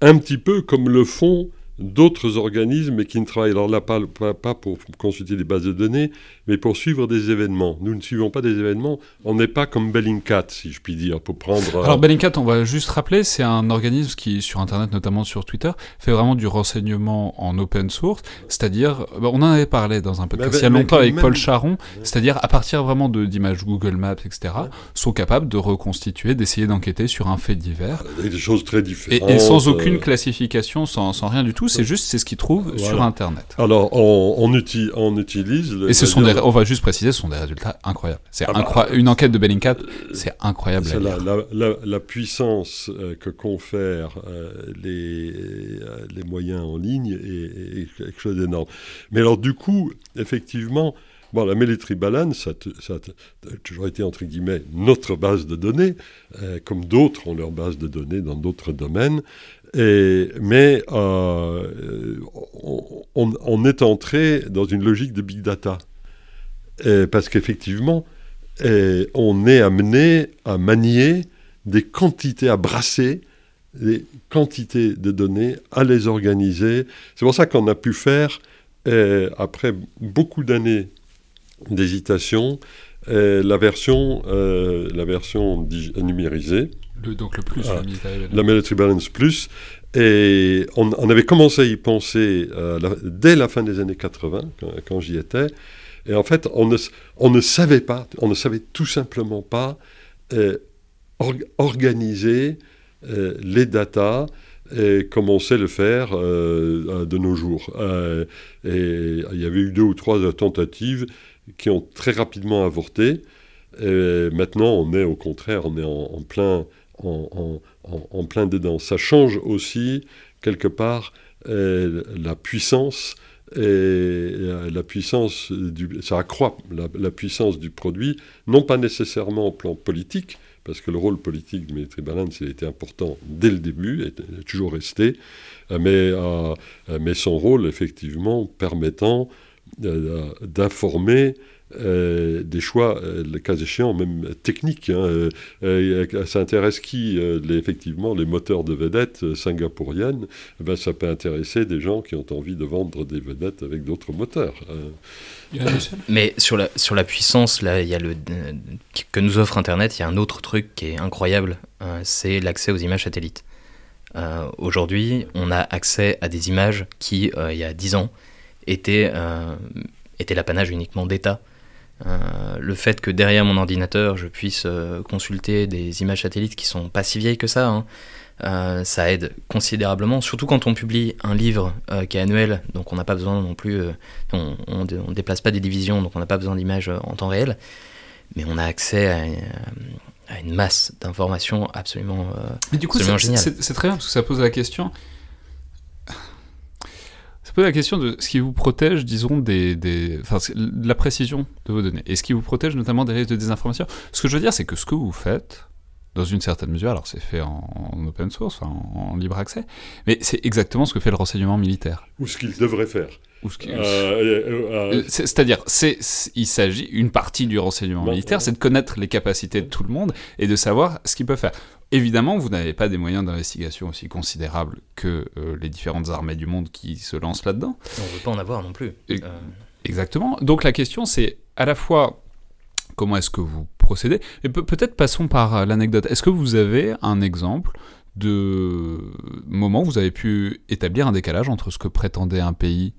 un petit peu comme le font d'autres organismes qui ne travaillent alors là pas, pas, pour consulter des bases de données, mais pour suivre des événements. Nous ne suivons pas des événements, on n'est pas comme Bellingcat, si je puis dire, pour prendre... Alors Bellingcat, on va juste rappeler, c'est un organisme qui, sur Internet, notamment sur Twitter, fait vraiment du renseignement en open source, c'est-à-dire, bah, on en avait parlé dans un podcast il y a longtemps avec Paul Charon, c'est-à-dire à partir vraiment d'images Google Maps, etc., sont capables de reconstituer, d'essayer d'enquêter sur un fait divers. des choses très différentes. Et, sans aucune euh, classification, sans, sans rien du tout c'est juste c'est ce qu'ils trouvent sur Internet. Alors, on, on, utilise, on utilise. Et ce sont des, on va juste préciser, ce sont des résultats incroyables. C'est ah bah. Une enquête de Bellingcat, c'est incroyable. La, la, la, puissance euh, que confèrent euh, les, euh, les moyens en ligne est, quelque chose d'énorme. Mais alors, du coup, effectivement. Bon, la Military Balance, ça, ça, a toujours été, entre guillemets, notre base de données, comme d'autres ont leur base de données dans d'autres domaines mais euh, on, est entré dans une logique de big data. parce qu'effectivement, on est amené à manier des quantités, à brasser des quantités de données, à les organiser. C'est pour ça qu'on a pu faire, après beaucoup d'années d'hésitation, la version, euh, la version numérisée donc le plus, la, Military la Military Balance Plus. Et on, avait commencé à y penser euh, dès la fin des années 80, quand, j'y étais. Et en fait, on ne, on ne, savait pas, on ne savait tout simplement pas euh, organiser euh, les datas comme on sait le faire de nos jours. et il y avait eu deux ou trois tentatives qui ont très rapidement avorté. Et maintenant, on est au contraire, on est en plein en, plein dedans. Ça change aussi, quelque part, euh, la puissance et euh, la puissance ça accroît la, puissance du produit, non pas nécessairement au plan politique, parce que le rôle politique de Military Balance a été important dès le début, et est toujours resté, euh, mais, mais son rôle, effectivement, permettant d'informer euh, des choix, euh, le cas échéant, même techniques. Hein, euh, ça intéresse qui Effectivement, les moteurs de vedettes singapouriennes, eh ben, ça peut intéresser des gens qui ont envie de vendre des vedettes avec d'autres moteurs. Mais sur la, sur la puissance, là, il y a le, que nous offre Internet, il y a un autre truc qui est incroyable, c'est l'accès aux images satellites. Aujourd'hui, on a accès à des images qui, il y a 10 ans, étaient, étaient l'apanage uniquement d'État. Euh, le fait que derrière mon ordinateur, je puisse euh, consulter des images satellites qui sont pas si vieilles que ça, hein, euh, ça aide considérablement, surtout quand on publie un livre qui est annuel, donc on n'a pas besoin non plus, on, ne déplace pas des divisions, donc on n'a pas besoin d'images en temps réel, mais on a accès à, une masse d'informations absolument, mais du coup, c'est très bien parce que ça pose la question pose la question de ce qui vous protège, disons, de la précision de vos données, et ce qui vous protège notamment des risques de désinformation. Ce que je veux dire, c'est que ce que vous faites, dans une certaine mesure, alors c'est fait en, open source, en, en, libre accès, mais c'est exactement ce que fait le renseignement militaire. Ou ce qu'il devrait faire. Euh, euh, euh, c'est-à-dire, c'est, il s'agit, une partie du renseignement militaire, c'est de connaître les capacités de tout le monde et de savoir ce qu'il peut faire. Évidemment, vous n'avez pas des moyens d'investigation aussi considérables que les différentes armées du monde qui se lancent là-dedans. On ne veut pas en avoir non plus. Exactement. Donc la question, c'est à la fois comment est-ce que vous procédez, et peut-être passons par l'anecdote. Est-ce que vous avez un exemple de moment où vous avez pu établir un décalage entre ce que prétendait un pays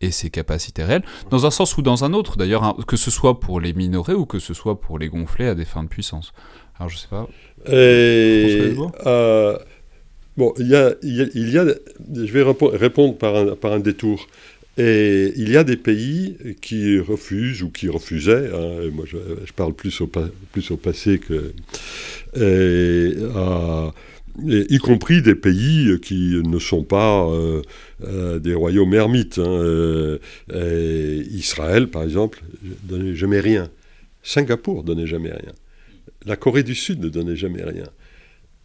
et ses capacités réelles, dans un sens ou dans un autre d'ailleurs, hein, que ce soit pour les minorer ou que ce soit pour les gonfler à des fins de puissance. Alors je sais pas. Et, euh, bon, il y a, il y a, je vais répondre par un, par un détour. Et il y a des pays qui refusent ou qui refusaient, hein, moi je, je, parle plus au, plus au passé que. Et, euh, y compris des pays qui ne sont pas euh, euh, des royaumes ermites. Hein, euh, Israël, par exemple, ne donnait jamais rien. Singapour ne donnait jamais rien. La Corée du Sud ne donnait jamais rien.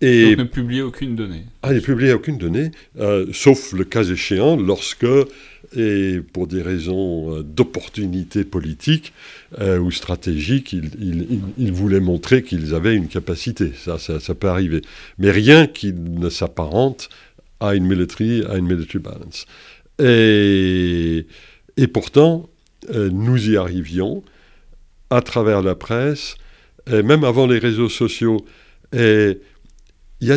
Et, Donc ne publiait aucune donnée. Ah, ne publiait aucune donnée, sauf le cas échéant lorsque et pour des raisons euh, d'opportunité politique euh, ou stratégique, ils, voulaient montrer qu'ils avaient une capacité. Ça, ça, peut arriver. Mais rien qui ne s'apparente à une military, à une military balance. Et, et pourtant, euh, nous y arrivions à travers la presse, même avant les réseaux sociaux. Et il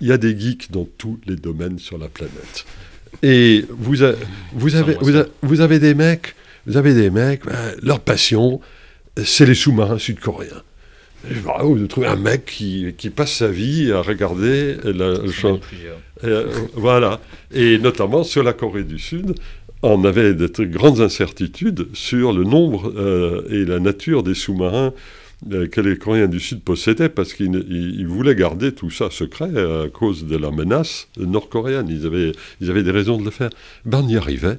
y a des geeks dans tous les domaines sur la planète. Et vous, vous, avez, vous, avez des mecs, vous avez des mecs, ben, leur passion, c'est les sous-marins sud-coréens. Vous trouvez un mec qui, qui, passe sa vie à regarder la, euh, voilà. Et notamment sur la Corée du Sud, on avait de très grandes incertitudes sur le nombre euh, et la nature des sous-marins que les Coréens du Sud possédaient parce qu'ils voulaient garder tout ça secret à cause de la menace nord-coréenne. Ils avaient, des raisons de le faire. Ben, on y arrivait.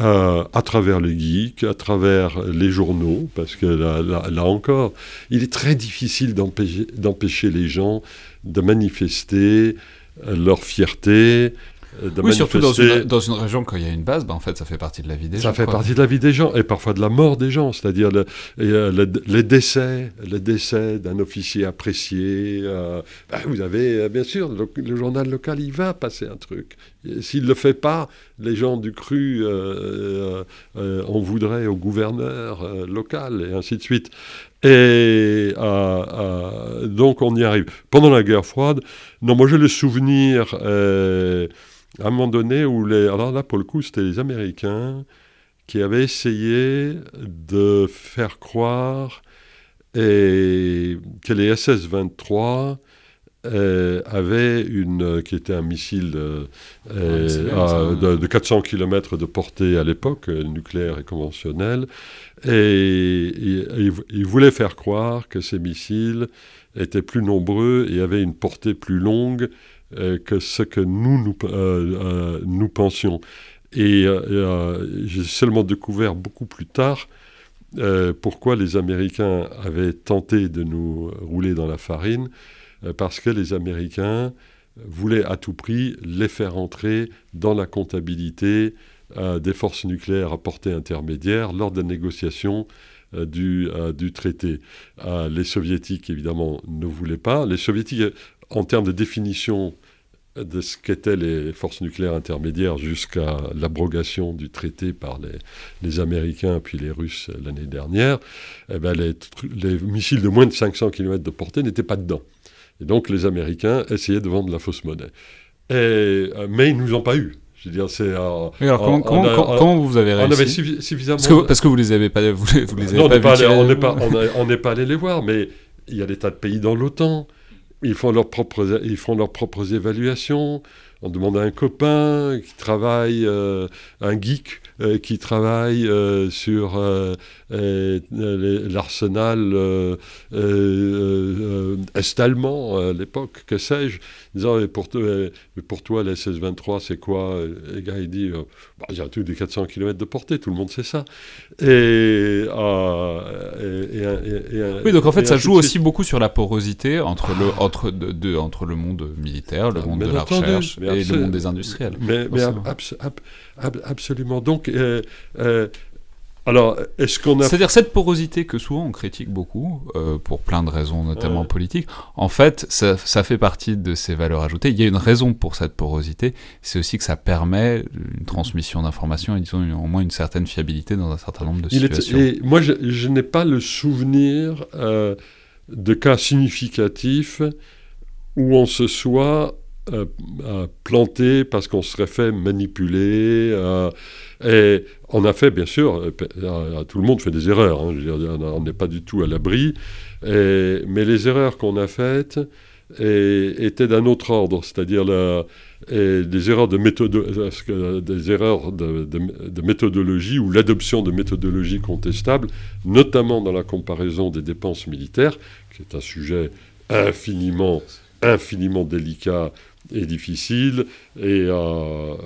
Euh, à travers les geeks, à travers les journaux, parce que là, là encore, il est très difficile d'empêcher les gens de manifester leur fierté, euh, oui, surtout dans une, dans une, région, quand il y a une base, bah, en fait, ça fait partie de la vie des ça gens. Ça fait partie de la vie des gens, et parfois de la mort des gens, c'est-à-dire le, les décès, le décès d'un officier apprécié. Euh, bah, vous avez, euh, bien sûr, le, journal local, il va passer un truc. S'il ne le fait pas, les gens du cru euh, en voudraient au gouverneur local, et ainsi de suite. Et donc on y arrive. Pendant la guerre froide, non, moi j'ai le souvenir à un moment donné où les... Alors là, pour le coup, c'était les Américains qui avaient essayé de faire croire et que les SS-23 euh, avaient une, qui était un missile euh, euh, de, 400 km de portée à l'époque, nucléaire et conventionnel, et, ils voulaient faire croire que ces missiles étaient plus nombreux et avaient une portée plus longue euh, que ce que nous, nous, euh, euh, nous pensions. Et j'ai seulement découvert beaucoup plus tard pourquoi les Américains avaient tenté de nous rouler dans la farine, parce que les Américains voulaient à tout prix les faire entrer dans la comptabilité des forces nucléaires à portée intermédiaire lors des négociations du, du, traité. les soviétiques, évidemment, ne voulaient pas. Les soviétiques en termes de définition de ce qu'étaient les forces nucléaires intermédiaires jusqu'à l'abrogation du traité par les, les, Américains puis les Russes l'année dernière, eh ben les, les, missiles de moins de 500 km de portée n'étaient pas dedans. Et donc les Américains essayaient de vendre la fausse monnaie. Et, euh, mais ils ne nous ont pas eu. Je veux dire, c'est. alors comment, comment, vous avez réussi On avait suffisamment. Parce que, parce que, vous les avez pas, vous, vous les avez non, pas, on n'est pas, on n'est pas allé les voir, mais il y a des tas de pays dans l'OTAN ils font leurs propres, ils font leurs propres évaluations. on demande à un copain qui travaille, un geek qui travaille sur l'arsenal est-allemand à l'époque, que sais-je, disant mais pour, pour toi la SS-23 c'est quoi? Le gars il dit bah, il y a un truc de 400 km de portée, tout le monde sait ça. Et, oui, donc en fait ça joue aussi beaucoup sur la porosité entre le, entre, de, entre le monde militaire, le ah, monde de la recherche et le monde des industriels. Mais, absolument. Donc, euh, euh, alors, est-ce qu'on a... C'est-à-dire cette porosité que souvent on critique beaucoup, euh, pour plein de raisons, notamment politiques, en fait, ça, fait partie de ces valeurs ajoutées. Il y a une raison pour cette porosité, c'est aussi que ça permet une transmission d'informations et disons au moins une certaine fiabilité dans un certain nombre de situations. et moi, je, je n'ai pas le souvenir de cas significatifs où on se soit euh, euh, planté parce qu'on serait fait manipuler. Euh, et on a fait, bien sûr, tout le monde fait des erreurs, hein, on n'est pas du tout à l'abri, mais les erreurs qu'on a faites étaient d'un autre ordre, c'est-à-dire des erreurs, de, méthode, des erreurs de, de méthodologie ou l'adoption de méthodologies contestables, notamment dans la comparaison des dépenses militaires, qui est un sujet infiniment infiniment délicat et difficile. Et à,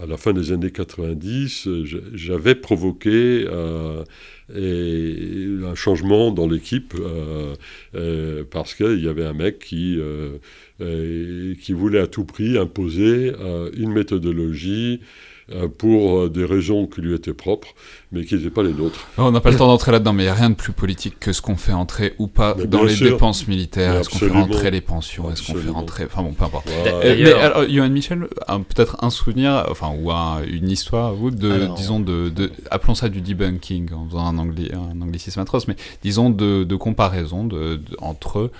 à, la fin des années 90, j'avais provoqué euh, un changement dans l'équipe euh, euh, parce qu'il y avait un mec qui, qui voulait à tout prix imposer une méthodologie euh, pour euh, des raisons qui lui étaient propres, mais qui n'étaient pas les nôtres. On n'a pas le temps d'entrer là-dedans, mais il n'y a rien de plus politique que ce qu'on fait entrer ou pas dans les dépenses militaires. Est-ce qu'on fait rentrer les pensions? Est-ce qu'on fait rentrer... Enfin bon, peu importe. Euh, mais alors, Johan Michel, peut-être un souvenir, enfin, ou une histoire, vous, de, disons, de, de, appelons ça du debunking, en faisant un, un anglicisme atroce, mais disons de, de comparaison de, entre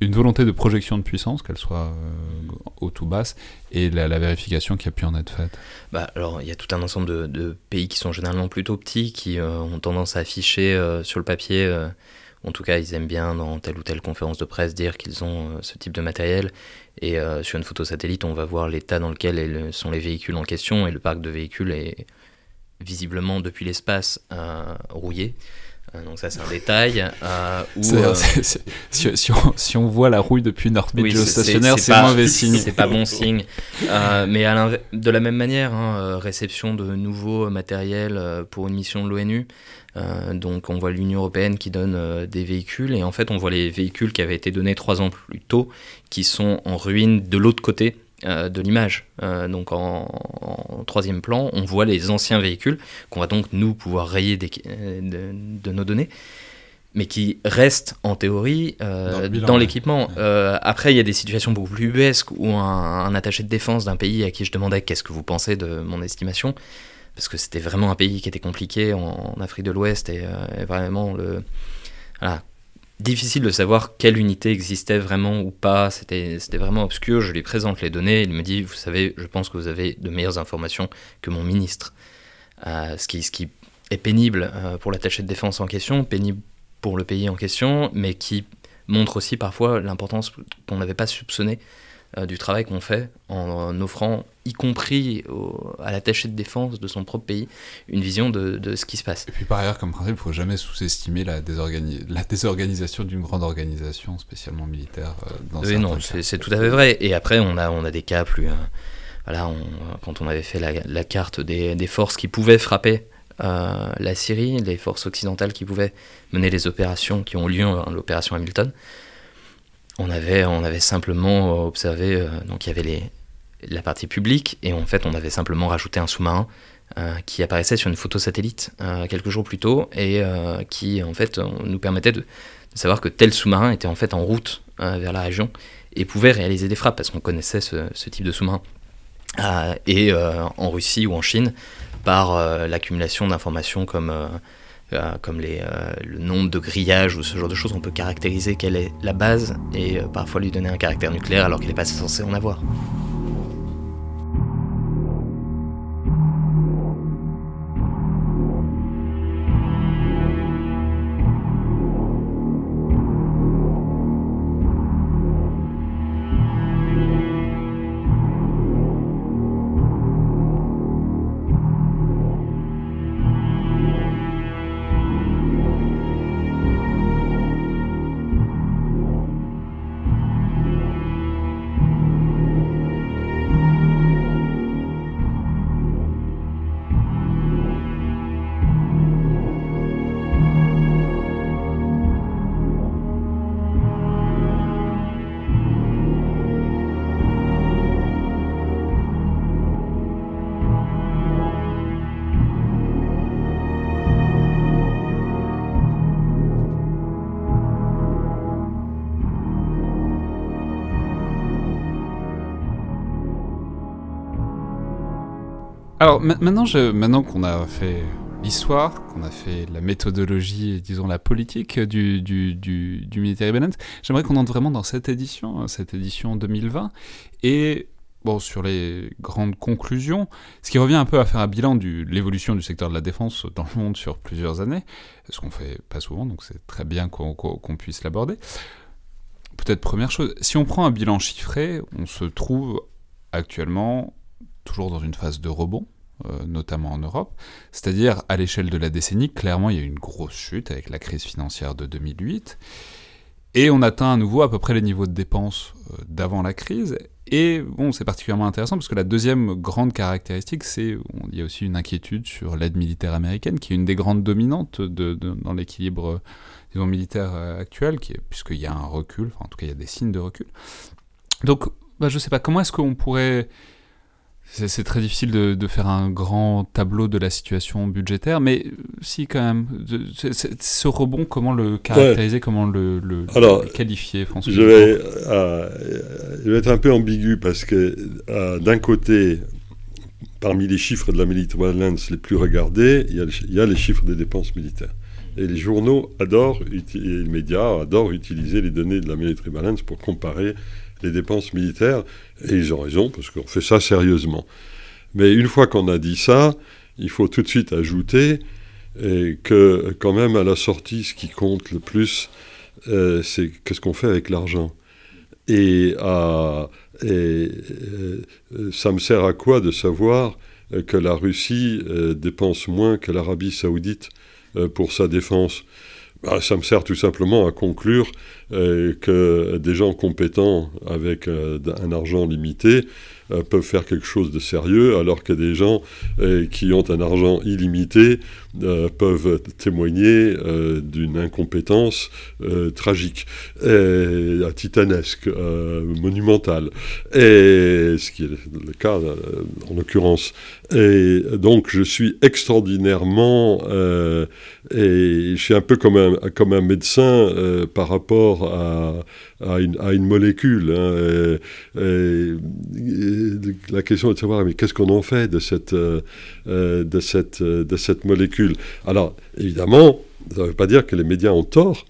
une volonté de projection de puissance, qu'elle soit euh, haute ou basse, et la, vérification qui a pu en être faite bah, Alors, il y a tout un ensemble de, pays qui sont généralement plutôt petits, qui euh, ont tendance à afficher euh, sur le papier, en tout cas, ils aiment bien dans telle ou telle conférence de presse dire qu'ils ont ce type de matériel. Et sur une photo satellite, on va voir l'état dans lequel sont les véhicules en question, et le parc de véhicules est visiblement, depuis l'espace, rouillé. Euh, donc ça c'est un détail. Euh, euh, si, on, voit la rouille depuis une orbite géostationnaire, c'est mauvais signe. C'est pas bon signe. mais de la même manière, hein, réception de nouveaux matériels pour une mission de l'ONU. donc on voit l'Union européenne qui donne des véhicules et en fait on voit les véhicules qui avaient été donnés trois ans plus tôt qui sont en ruine de l'autre côté euh, de l'image. Euh, donc en, troisième plan, on voit les anciens véhicules qu'on va donc nous pouvoir rayer euh, de, nos données, mais qui restent en théorie dans l'équipement. après, il y a des situations beaucoup plus ubuesques où un, attaché de défense d'un pays à qui je demandais qu'est-ce que vous pensez de mon estimation, parce que c'était vraiment un pays qui était compliqué en, Afrique de l'Ouest et, et, vraiment le voilà, difficile de savoir quelle unité existait vraiment ou pas. C'était vraiment obscur. Je lui présente les données. Il me dit Vous savez, je pense que vous avez de meilleures informations que mon ministre. Euh, ce, qui, est pénible euh, pour l'attaché de défense en question, pénible pour le pays en question, mais qui montre aussi parfois l'importance qu'on n'avait pas soupçonnée euh, du travail qu'on fait en, offrant, y compris à l'attaché de défense de son propre pays, une vision de, de, ce qui se passe. Et puis par ailleurs, comme principe, il ne faut jamais sous-estimer la, la, désorganisation d'une grande organisation, spécialement militaire. Euh, dans oui, non, c'est tout à fait vrai. Et après, on a, on a des cas plus... Euh, voilà, quand on avait fait la, la carte des, des, forces qui pouvaient frapper la Syrie, les forces occidentales qui pouvaient mener les opérations qui ont lieu, l'opération Hamilton, on avait, on avait simplement observé, euh, donc il y avait les, la partie publique, et en fait on avait simplement rajouté un sous-marin euh, qui apparaissait sur une photo satellite euh, quelques jours plus tôt, et qui en fait nous permettait de, savoir que tel sous-marin était en fait en route vers la région, et pouvait réaliser des frappes, parce qu'on connaissait ce, type de sous-marin. et en Russie ou en Chine, par l'accumulation d'informations comme euh, comme euh, le nombre de grillages ou ce genre de choses, on peut caractériser quelle est la base et euh, parfois lui donner un caractère nucléaire alors qu'il n'est pas censé en avoir. Maintenant, maintenant qu'on a fait l'histoire, qu'on a fait la méthodologie, disons la politique du, du, du, du Military Balance, j'aimerais qu'on entre vraiment dans cette édition, cette édition 2020, et bon, sur les grandes conclusions, ce qui revient un peu à faire un bilan de l'évolution du secteur de la défense dans le monde sur plusieurs années, ce qu'on fait pas souvent, donc c'est très bien qu'on puisse l'aborder. Peut-être première chose, si on prend un bilan chiffré, on se trouve actuellement toujours dans une phase de rebond, notamment en Europe. C'est-à-dire, à, l'échelle de la décennie, clairement, il y a eu une grosse chute avec la crise financière de 2008. Et on atteint à nouveau à peu près les niveaux de dépenses euh, d'avant la crise. Et bon, c'est particulièrement intéressant parce que la deuxième grande caractéristique, c'est il y a aussi une inquiétude sur l'aide militaire américaine, qui est une des grandes dominantes dans l'équilibre disons, militaire euh, actuel, puisqu'il y a un recul, en tout cas il y a des signes de recul. Donc, bah, je ne sais pas, comment est-ce qu'on pourrait c'est très difficile de, faire un grand tableau de la situation budgétaire, mais si quand même, ce rebond, comment le caractériser, comment le, qualifier, François je vais, euh, je vais être un peu ambigu parce que euh, d'un côté, parmi les chiffres de la Military Balance les plus regardés, il y, a, il y, a, les chiffres des dépenses militaires. Et les journaux adorent, et les médias adorent utiliser les données de la Military Balance pour comparer les dépenses militaires, et ils ont raison, parce qu'on fait ça sérieusement. Mais une fois qu'on a dit ça, il faut tout de suite ajouter que quand même à la sortie, ce qui compte le plus, euh, c'est qu'est-ce qu'on fait avec l'argent. Et, euh, ça me sert à quoi de savoir que la Russie euh, dépense moins que l'Arabie saoudite pour sa défense? Bah, ça me sert tout simplement à conclure euh, que des gens compétents avec euh, un argent limité euh, peuvent faire quelque chose de sérieux, alors que des gens qui ont un argent illimité peuvent témoigner d'une incompétence tragique, et, titanesque, monumentale, et ce qui est le cas en l'occurrence. Et donc je suis extraordinairement, et je suis un peu comme un, comme un médecin par rapport à, une, molécule. Hein, la question est de savoir, mais qu'est-ce qu'on en fait de cette, euh, euh, de cette, de cette molécule? Alors, évidemment, ça ne veut pas dire que les médias ont tort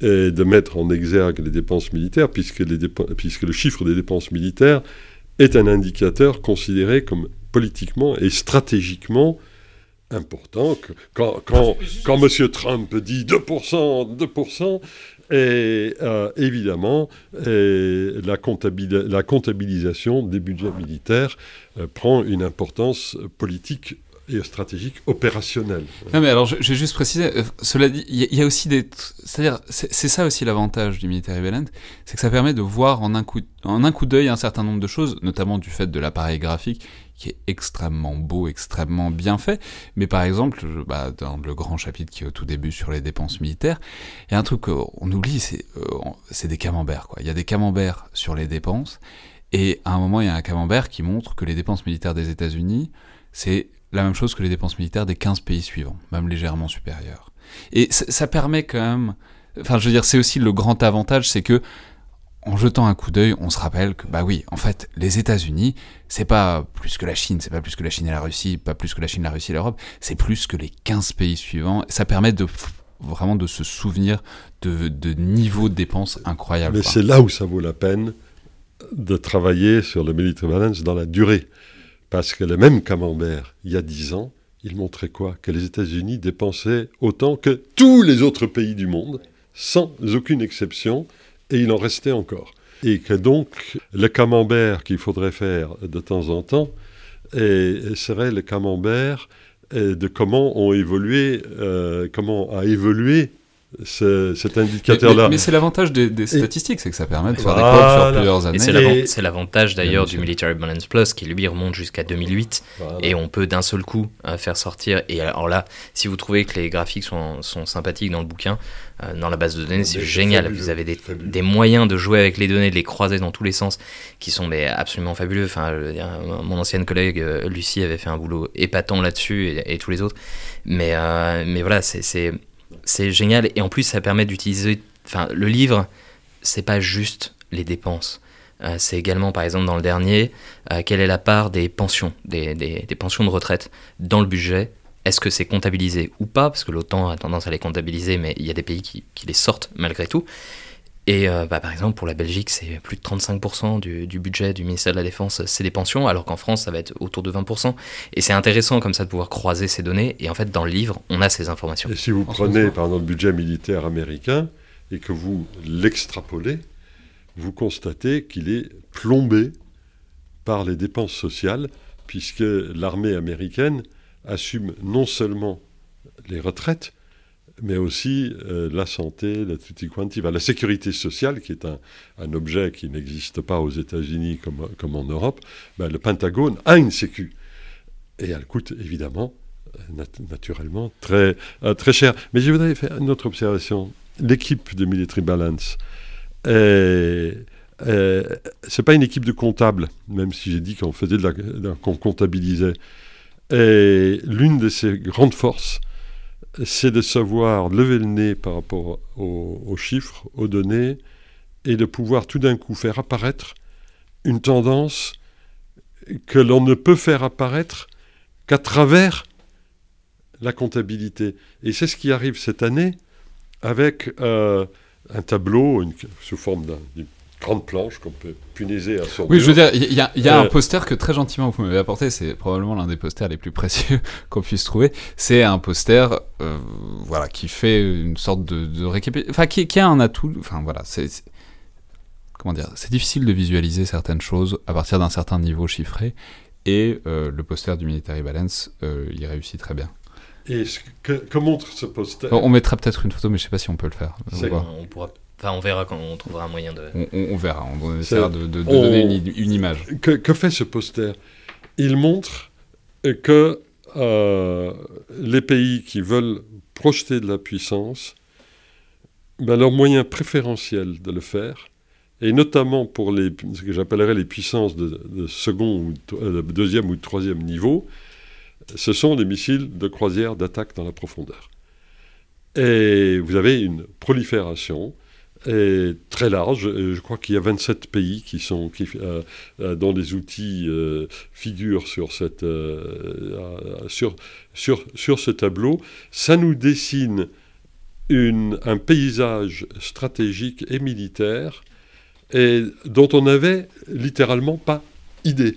de mettre en exergue les dépenses militaires, puisque, les puisque le chiffre des dépenses militaires est un indicateur considéré comme politiquement et stratégiquement important. Quand, quand, quand M. Trump dit 2%, 2%, et euh, évidemment, la, comptabilisation des budgets militaires euh, prend une importance politique et stratégique opérationnelle. Non mais alors je, vais juste préciser, euh, cela dit, il y, a aussi des... C'est-à-dire, c'est ça aussi l'avantage du militaire balance, c'est que ça permet de voir en un coup, en un coup d'œil un certain nombre de choses, notamment du fait de l'appareil graphique qui est extrêmement beau, extrêmement bien fait. Mais par exemple, bah, dans le grand chapitre qui est au tout début sur les dépenses militaires, il y a un truc qu'on oublie, euh, c'est des camemberts. Quoi. Il y a des camemberts sur les dépenses, et à un moment, il y a un camembert qui montre que les dépenses militaires des États-Unis, c'est la même chose que les dépenses militaires des 15 pays suivants, même légèrement supérieures. Et ça permet quand même... Enfin, je veux dire, c'est aussi le grand avantage, c'est que en jetant un coup d'œil, on se rappelle que, bah oui, en fait, les États-Unis, c'est pas plus que la Chine, c'est pas plus que la Chine et la Russie, pas plus que la Chine, la Russie et l'Europe, c'est plus que les 15 pays suivants. Ça permet de vraiment de se souvenir de, de niveaux de dépenses incroyables. Mais c'est là où ça vaut la peine de travailler sur le military balance dans la durée. Parce que le même camembert, il y a 10 ans, il montrait quoi? Que les États-Unis dépensaient autant que tous les autres pays du monde, sans aucune exception, et il en restait encore. Et que donc le camembert qu'il faudrait faire de temps en temps et serait le camembert de comment ont évolué, euh, comment a évolué cet indicateur-là. Mais, c'est l'avantage des, statistiques, c'est que ça permet de faire des comptes sur plusieurs années. Et c'est l'avantage d'ailleurs du Military Balance Plus qui lui remonte jusqu'à 2008 et on peut d'un seul coup euh, faire sortir. Et alors là, si vous trouvez que les graphiques sont, sont sympathiques dans le bouquin, euh, dans la base de données, c'est génial. vous avez des, des, moyens de jouer avec les données, de les croiser dans tous les sens qui sont mais, absolument fabuleux. Enfin, mon ancienne collègue euh, Lucie avait fait un boulot épatant là-dessus et, et, tous les autres. Mais, mais voilà, c'est c'est génial et en plus ça permet d'utiliser. Enfin, le livre, c'est pas juste les dépenses. c'est également, par exemple, dans le dernier, quelle est la part des pensions, des, des pensions de retraite dans le budget? Est-ce que c'est comptabilisé ou pas? Parce que l'OTAN a tendance à les comptabiliser, mais il y a des pays qui, les sortent malgré tout. Et euh, bah, par exemple, pour la Belgique, c'est plus de 35% du, budget du ministère de la Défense, c'est des pensions, alors qu'en France, ça va être autour de 20%. Et c'est intéressant comme ça de pouvoir croiser ces données. Et en fait, dans le livre, on a ces informations. Et si vous prenez, par exemple, le budget militaire américain et que vous l'extrapolez, vous constatez qu'il est plombé par les dépenses sociales, puisque l'armée américaine assume non seulement les retraites, mais aussi euh, la santé, la tutti quanti, la sécurité sociale, qui est un, objet qui n'existe pas aux États-Unis comme, en Europe. Ben, le Pentagone a une sécu. Et elle coûte évidemment, euh, naturellement, très, euh, très cher. Mais je voudrais faire une autre observation. L'équipe de Military Balance, ce n'est pas une équipe de comptables, même si j'ai dit qu'on faisait qu'on comptabilisait. Et l'une de ses grandes forces, c'est de savoir lever le nez par rapport aux, chiffres, aux données, et de pouvoir tout d'un coup faire apparaître une tendance que l'on ne peut faire apparaître qu'à travers la comptabilité. Et c'est ce qui arrive cette année avec euh, un tableau sous forme d'une grande planche qu'on peut puniser à son Oui, je veux dire, il y a, un euh, poster que très gentiment vous m'avez apporté, c'est probablement l'un des posters les plus précieux qu'on puisse trouver. C'est un poster euh, voilà, qui fait une sorte de, de récapitulation, enfin qui, qui, a un atout, enfin voilà, c'est... Comment dire C'est difficile de visualiser certaines choses à partir d'un certain niveau chiffré, et euh, le poster du Military Balance il réussit très bien. Et ce que, montre ce poster? On mettra peut-être une photo, mais je ne sais pas si on peut le faire. On, pourra on verra quand on trouvera un moyen de. On, verra, on essaiera de, donner une, image. Que, fait ce poster? Il montre que euh, les pays qui veulent projeter de la puissance, ben, leur moyen préférentiel de le faire, et notamment pour les, ce que j'appellerais les puissances de, second ou de deuxième ou de troisième niveau, ce sont des missiles de croisière d'attaque dans la profondeur. Et vous avez une prolifération est très large. Je crois qu'il y a 27 pays qui sont, qui, euh, euh, dont les outils euh, figurent sur, ce tableau. Ça nous dessine un paysage stratégique et militaire dont on n'avait littéralement pas idée.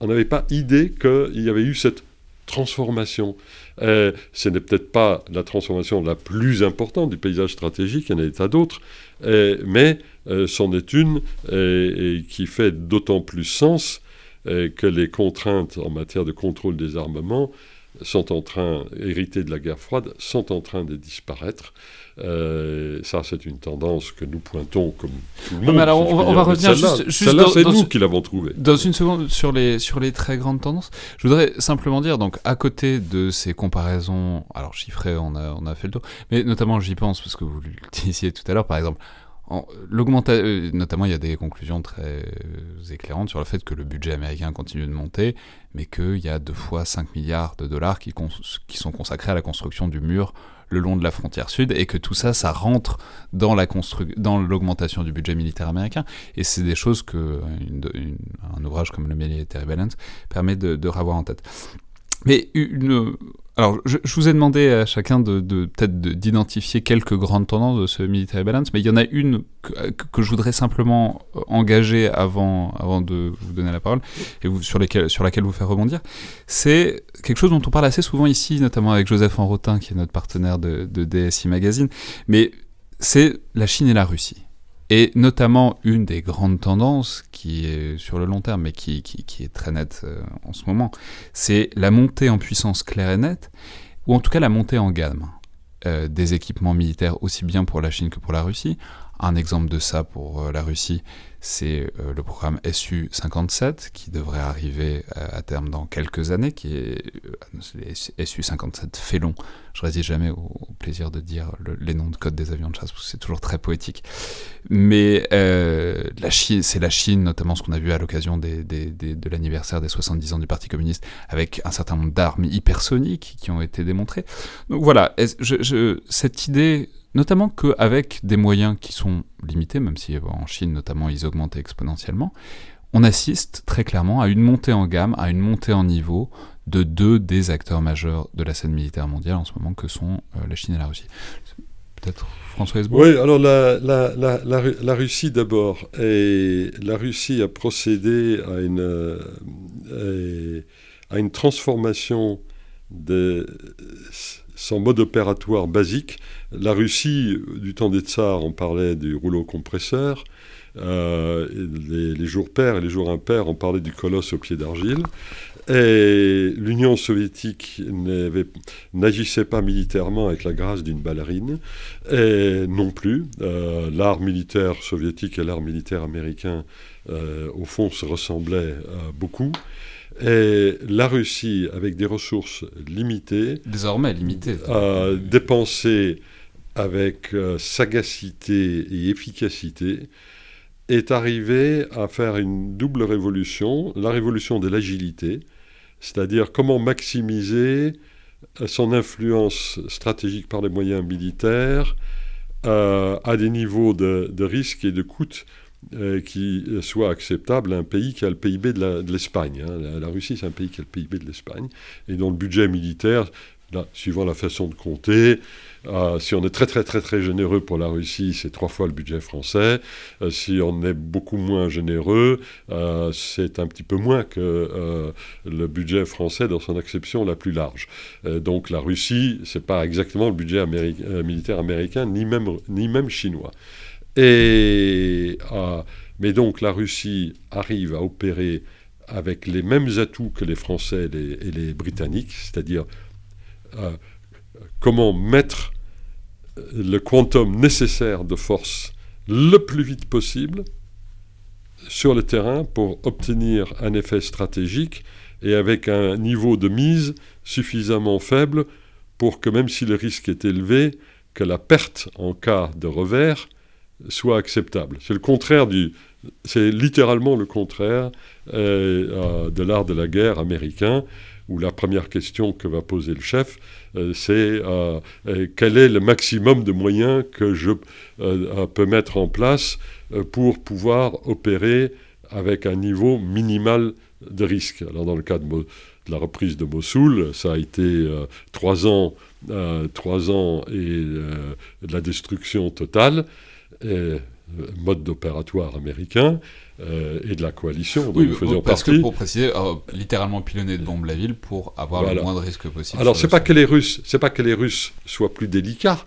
On n'avait pas idée qu'il y avait eu cette transformation. Euh, ce n'est peut-être pas la transformation la plus importante du paysage stratégique, il y en a des tas d'autres, euh, mais euh, c'en est une et qui fait d'autant plus sens que les contraintes en matière de contrôle des armements sont en train, héritées de la guerre froide, sont en train de disparaître. Euh, ça, c'est une tendance que nous pointons comme tout le monde. alors, on, va, revenir juste, juste là c'est nous qui l'avons trouvé. Dans une seconde, sur les, sur les très grandes tendances, je voudrais simplement dire, donc, à côté de ces comparaisons, alors chiffrées, on a, on a fait le tour, mais notamment, j'y pense, parce que vous le disiez tout à l'heure, par exemple, euh, notamment, il y a des conclusions très éclairantes sur le fait que le budget américain continue de monter, mais qu'il y a deux fois 5 milliards de dollars qui, qui sont consacrés à la construction du mur le long de la frontière sud et que tout ça, ça rentre dans la dans l'augmentation du budget militaire américain. Et c'est des choses que ouvrage comme le Military Balance permet de, de revoir en tête. Mais une, alors, je, vous ai demandé à chacun de, peut-être d'identifier quelques grandes tendances de ce military balance, mais il y en a une que, je voudrais simplement engager avant, avant de vous donner la parole et sur, laquelle vous faire rebondir. C'est quelque chose dont on parle assez souvent ici, notamment avec Joseph Enrotin, qui est notre partenaire de DSI Magazine, mais c'est la Chine et la Russie. Et notamment, une des grandes tendances qui est sur le long terme, mais qui, est très nette euh, en ce moment, c'est la montée en puissance claire et nette, ou en tout cas la montée en gamme euh, des équipements militaires, aussi bien pour la Chine que pour la Russie. Un exemple de ça pour euh, la Russie, c'est euh, le programme SU-57 qui devrait arriver euh, à terme dans quelques années, qui est SU-57 Félon. Je résiste jamais au, plaisir de dire les noms de code des avions de chasse, c'est toujours très poétique. Mais c'est la Chine, notamment ce qu'on a vu à l'occasion de l'anniversaire des 70 ans du Parti communiste, avec un certain nombre d'armes hypersoniques qui ont été démontrées. Donc voilà, cette idée notamment qu'avec des moyens qui sont limités, même si en Chine notamment ils augmentent exponentiellement, on assiste très clairement à une montée en gamme, à une montée en niveau de deux des acteurs majeurs de la scène militaire mondiale en ce moment, que sont euh, la Chine et la Russie. Peut-être François Hesbourg Oui, alors la, Russie d'abord. La Russie a procédé à une, euh, à une transformation de son mode opératoire basique. La Russie, du temps des tsars, on parlait du rouleau compresseur. Euh, les, jours pairs et les jours impairs, on parlait du colosse au pied d'argile. Et l'Union soviétique n'agissait pas militairement avec la grâce d'une ballerine, et non plus. Euh, l'art militaire soviétique et l'art militaire américain, euh, au fond, se ressemblaient beaucoup. Et la Russie, avec des ressources limitées, désormais limitées, a dépensé avec sagacité et efficacité est arrivé à faire une double révolution, la révolution de l'agilité, c'est-à-dire comment maximiser son influence stratégique par les moyens militaires euh, à des niveaux de, risque et de coûts euh, qui soient acceptables à un pays qui a le PIB de l'Espagne. Hein. La, Russie, c'est un pays qui a le PIB de l'Espagne, et dont le budget militaire, suivant la façon de compter, euh, si on est très très très très généreux pour la Russie, c'est trois fois le budget français. Euh, si on est beaucoup moins généreux, c'est un petit peu moins que le budget français dans son acception la plus large. donc la Russie, c'est pas exactement le budget militaire américain, ni même, ni même chinois. Et, mais donc la Russie arrive à opérer avec les mêmes atouts que les Français et les, et les Britanniques, c'est-à-dire comment mettre le quantum nécessaire de force le plus vite possible sur le terrain pour obtenir un effet stratégique et avec un niveau de mise suffisamment faible pour que même si le risque est élevé, que la perte en cas de revers soit acceptable. C'est le contraire du, c'est littéralement le contraire euh, de l'art de la guerre américain où la première question que va poser le chef, euh, c'est euh, quel est le maximum de moyens que je peux mettre en place pour pouvoir opérer avec un niveau minimal de risque. Alors dans le cas de, la reprise de Mossoul, ça a été trois ans, trois ans et la destruction totale. Mode d'opératoire américain, euh, et de la coalition dont oui, nous faisions parce que pour préciser, euh, littéralement pilonner de bombes la ville pour avoir le moins de risques possible. Alors c'est pas que les Russes, c'est pas que les Russes soient plus délicats.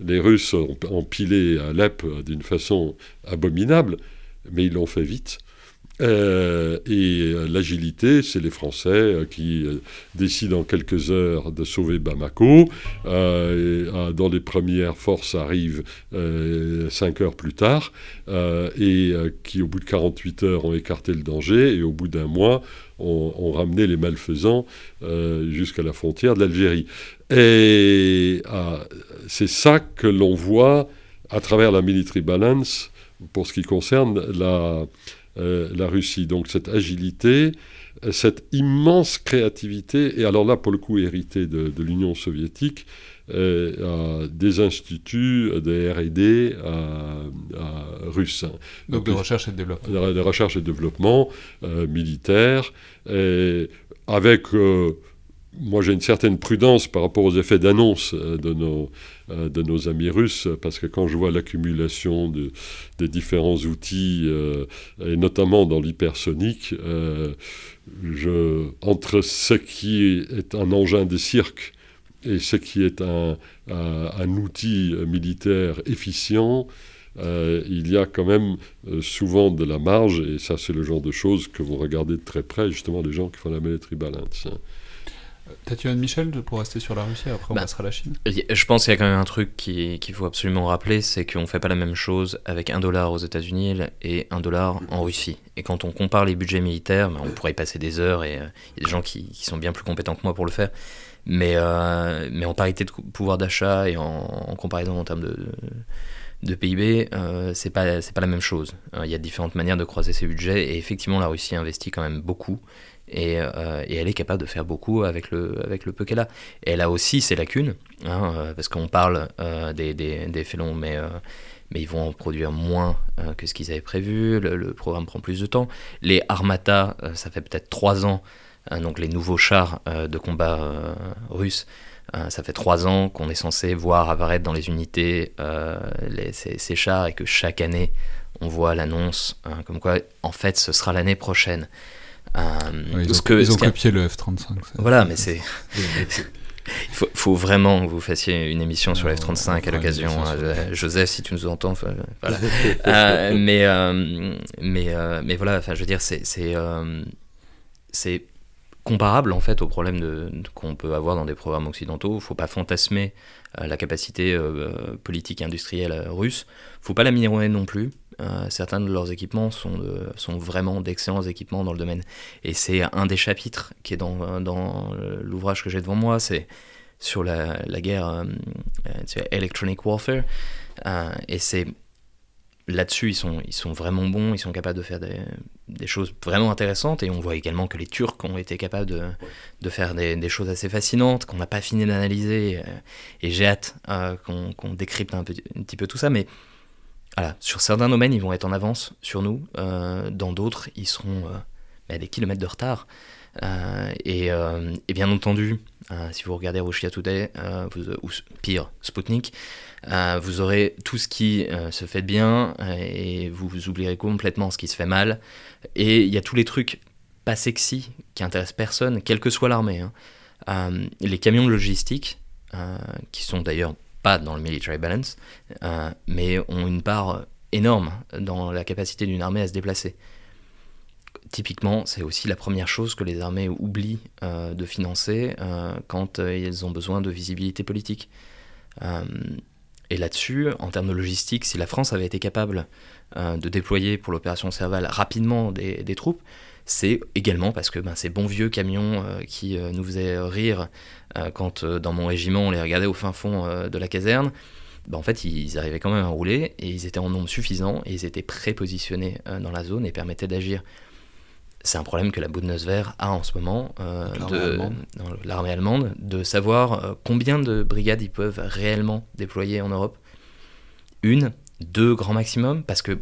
Les Russes ont, ont pilé Alep d'une façon abominable, mais ils l'ont fait vite. Euh, et euh, l'agilité, c'est les Français euh, qui décident en quelques heures de sauver Bamako. dans les premières forces arrivent cinq heures plus tard et qui, au bout de 48 heures, ont écarté le danger et au bout d'un mois, ont, ramené les malfaisants jusqu'à la frontière de l'Algérie. Et c'est ça que l'on voit à travers la military balance pour ce qui concerne la euh, la Russie. Donc cette agilité, euh, cette immense créativité, et alors là pour le coup hérité de, l'Union soviétique, euh, des instituts de R&D russes. Donc, de recherche et de développement. De, recherche et de développement militaire, avec moi j'ai une certaine prudence par rapport aux effets d'annonce de nos, euh, de nos amis russes, parce que quand je vois l'accumulation de, des différents outils, euh, et notamment dans l'hypersonique, je, entre ce qui est un engin de cirque et ce qui est un, un, outil militaire efficient, il y a quand même souvent de la marge, et ça c'est le genre de choses que vous regardez de très près, justement les gens qui font la military balance. Hein. Tatiana Michel, pour rester sur la Russie, après on bah, passera à la Chine Je pense qu'il y a quand même un truc qu'il faut absolument rappeler, c'est qu'on ne fait pas la même chose avec un dollar aux États-Unis et un dollar en Russie. Et quand on compare les budgets militaires, bah, on pourrait y passer des heures et euh, il y a des gens qui, sont bien plus compétents que moi pour le faire. Mais, euh, mais en parité de pouvoir d'achat et en, comparaison en termes de, de, PIB, euh, c'est pas, pas la même chose. Il y a différentes manières de croiser ces budgets et effectivement la Russie investit quand même beaucoup Et, elle est capable de faire beaucoup avec le, avec le peu qu'elle a. Elle a aussi ses lacunes, hein, parce qu'on parle des, des, des, félons, mais mais ils vont en produire moins euh, que ce qu'ils avaient prévu. Le, programme prend plus de temps. Les Armata, euh, ça fait peut-être trois ans, euh, donc les nouveaux chars de combat russes, ça fait trois ans qu'on est censé voir apparaître dans les unités ces, chars et que chaque année on voit l'annonce comme quoi en fait ce sera l'année prochaine. Ils, ont, que, ils ont copié le F-35. Voilà, mais c'est Il faut, vraiment que vous fassiez une émission sur F-35 à l'occasion. Hein. Joseph, si tu nous entends, voilà. Euh, mais, euh, mais, euh, mais voilà, enfin, je veux dire, c'est c'est comparable en fait au problème qu'on peut avoir dans des programmes occidentaux. Il ne faut pas fantasmer la capacité politique industrielle russe. Il ne faut pas la minorer non plus. Certains de leurs équipements sont, sont vraiment d'excellents équipements dans le domaine. Et c'est un des chapitres qui est dans, dans l'ouvrage que j'ai devant moi. C'est sur la, la guerre euh, euh electronic warfare. Euh, et c'est là-dessus, ils sont, ils sont vraiment bons, ils sont capables de faire des, choses vraiment intéressantes. Et on voit également que les Turcs ont été capables de, de faire des, choses assez fascinantes, qu'on n'a pas fini d'analyser. Euh, et j'ai hâte qu'on décrypte un, un, petit peu tout ça. Mais voilà, sur certains domaines, ils vont être en avance sur nous. dans d'autres, ils seront à des kilomètres de retard. Et, et, bien entendu, euh, si vous regardez Russia Today, euh, ou pire, Sputnik, euh, vous aurez tout ce qui se fait bien et vous, oublierez complètement ce qui se fait mal. Et il y a tous les trucs pas sexy qui intéressent personne, quelle que soit l'armée. Hein. les camions logistiques, qui sont d'ailleurs pas dans le military balance, mais ont une part énorme dans la capacité d'une armée à se déplacer typiquement, c'est aussi la première chose que les armées oublient euh, de financer euh, quand euh, ils ont besoin de visibilité politique. Et là-dessus, en termes de logistique, si la France avait été capable de déployer pour l'opération Serval rapidement des, troupes, c'est également parce que ben, ces bons vieux camions qui nous faisaient rire quand dans mon régiment on les regardait au fin fond de la caserne, ben, en fait ils arrivaient quand même à rouler et ils étaient en nombre suffisant et ils étaient prépositionnés dans la zone et permettaient d'agir c'est un problème que la Bundeswehr a en ce moment, euh, l'armée allemande. de savoir euh, combien de brigades ils peuvent réellement déployer en Europe. Une, deux grand maximum, parce que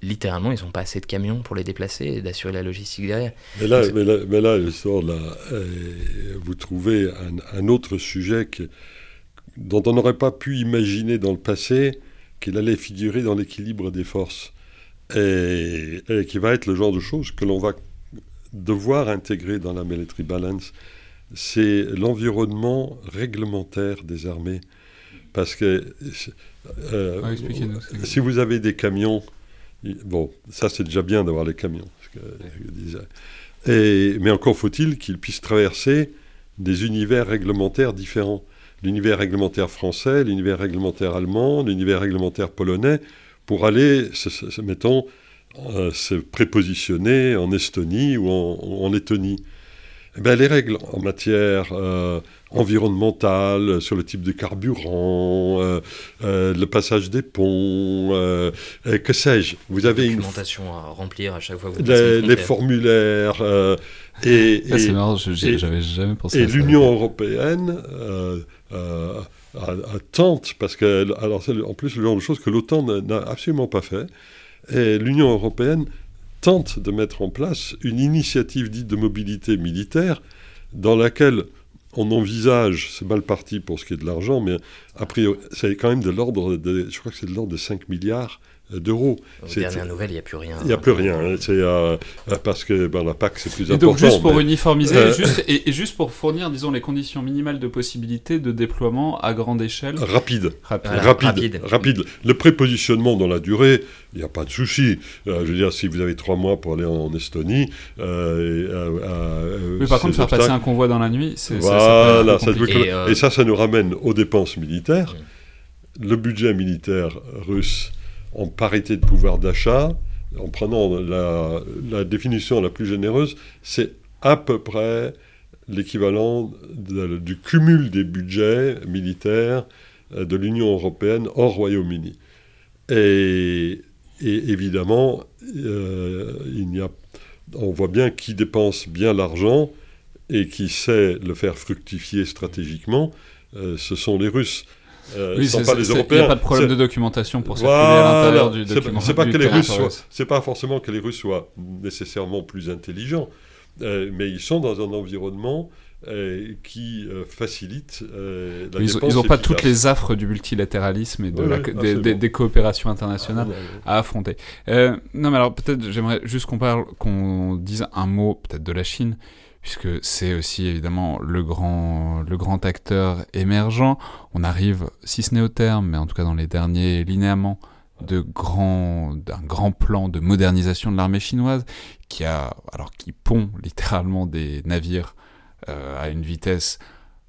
littéralement, ils n'ont pas assez de camions pour les déplacer et d'assurer la logistique derrière. Mais là, mais là, mais là, euh, vous trouvez un, autre sujet dont on n'aurait pas pu imaginer dans le passé qu'il allait figurer dans l'équilibre des forces. et, qui va être le genre de choses que l'on va devoir intégrer dans la military balance, c'est l'environnement réglementaire des armées. Parce que euh, ah, si vous avez des camions, bon, ça c'est déjà bien d'avoir les camions. Et, mais encore faut-il qu'ils puissent traverser des univers réglementaires différents. L'univers réglementaire français, l'univers réglementaire allemand, l'univers réglementaire polonais, pour aller, mettons, euh, se prépositionner en Estonie ou en, Lettonie. Eh bien, les règles en matière euh, environnementale, sur le type de carburant, euh, le passage des ponts, que sais-je. Vous avez une documentation à remplir à chaque fois que vous les, les formulaires. et, ah, c'est marrant, j'avais jamais pensé. Et l'Union européenne tente, parce que, alors, en plus, le genre de choses que l'OTAN n'a absolument pas fait. Et l'Union européenne tente de mettre en place une initiative dite de mobilité militaire dans laquelle on envisage, c'est mal parti pour ce qui est de l'argent, mais a priori, c'est quand même de l'ordre je crois que c'est de l'ordre de 5 milliards d'euros. Aux dernières nouvelles, il n'y a plus rien. Il n'y a plus rien. Hein. C'est euh, parce que ben, la PAC, c'est plus et important. Donc, juste pour uniformiser, euh, juste, et, juste pour fournir, disons, les conditions minimales de possibilité de déploiement à grande échelle. Rapide. Rapide. rapide. Le prépositionnement dans la durée, il n'y a pas de souci. Euh, je veux dire, si vous avez trois mois pour aller en, Estonie. Mais par contre, faire passer un convoi dans la nuit, c'est. Voilà, ça, et, ça, ça nous ramène aux dépenses militaires. Le budget militaire russe en parité de pouvoir d'achat, en prenant la, définition la plus généreuse, c'est à peu près l'équivalent du cumul des budgets militaires euh, de l'Union européenne hors Royaume-Uni. Et, évidemment, euh, on voit bien qui dépense bien l'argent et qui sait le faire fructifier stratégiquement, ce sont les Russes. Euh, oui, pas les Européens. Il n'y a pas de problème de documentation pour circuler à l'intérieur du document. C'est pas que les Russes soient, c'est pas forcément que les Russes soient nécessairement plus intelligents, euh, mais ils sont dans un environnement euh, qui euh, facilite la Ils n'ont pas toutes les affres du multilatéralisme et de des, coopérations internationales ah, à affronter. non, mais alors peut-être j'aimerais juste qu'on parle, qu'on dise un mot peut-être de la Chine puisque c'est aussi évidemment le grand, le grand acteur émergent. On arrive, si ce n'est au terme, mais en tout cas dans les derniers linéaments, de grand, d'un grand plan de modernisation de l'armée chinoise qui a, alors qui pond littéralement des navires euh, à une vitesse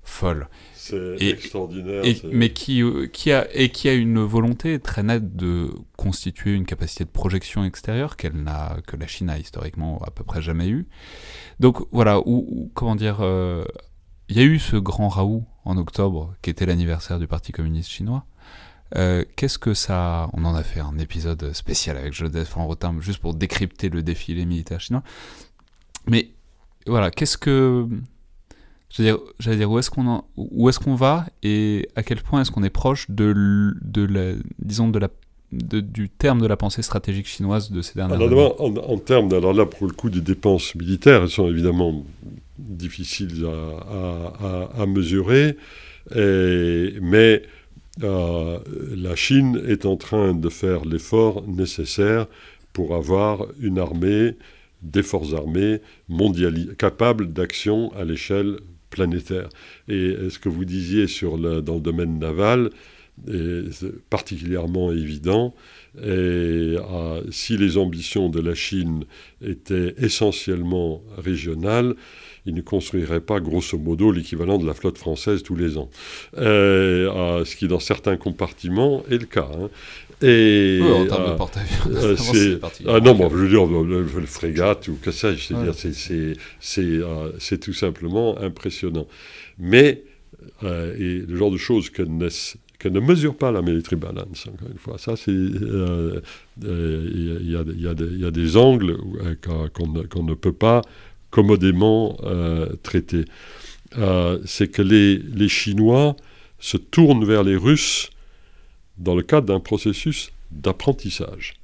folle. C'est extraordinaire. mais qui, euh, qui, a, et qui a une volonté très nette de constituer une capacité de projection extérieure qu'elle n'a, que la Chine a historiquement à peu près jamais eue. Donc voilà, ou, comment dire, euh, il y a eu ce grand Raoult en octobre, qui était l'anniversaire du Parti communiste chinois. Euh, qu'est-ce que ça... On en a fait un épisode spécial avec Joseph Rotin, juste pour décrypter le défilé militaire chinois. Mais voilà, qu'est-ce que J'allais dire, dire, où est-ce qu'on où est-ce qu'on va et à quel point est-ce qu'on est proche de, de la, disons de la, du terme de la pensée stratégique chinoise de ces dernières années? En, en, termes, alors là pour le coup des dépenses militaires, elles sont évidemment difficiles à, à, à mesurer, et, mais euh, la Chine est en train de faire l'effort nécessaire pour avoir une armée des forces armées capables d'action à l'échelle planétaire. Et ce que vous disiez sur dans le domaine naval est particulièrement évident. Et si les ambitions de la Chine étaient essentiellement régionales, il ne construirait pas grosso modo l'équivalent de la flotte française tous les ans. Ce qui dans certains compartiments est le cas. Hein. Et, oui, en termes de euh, porte-avions, euh, c'est ah non, bon, je veux dire le, le, frégate ou que ça, c'est tout simplement impressionnant. Mais et le genre de choses que ne, que ne mesure pas la military balance, encore une fois, ça c'est il y, y, a des angles qu'on ne peut pas commodément traiter. c'est que les, les Chinois se tournent vers les Russes dans le cadre d'un processus d'apprentissage.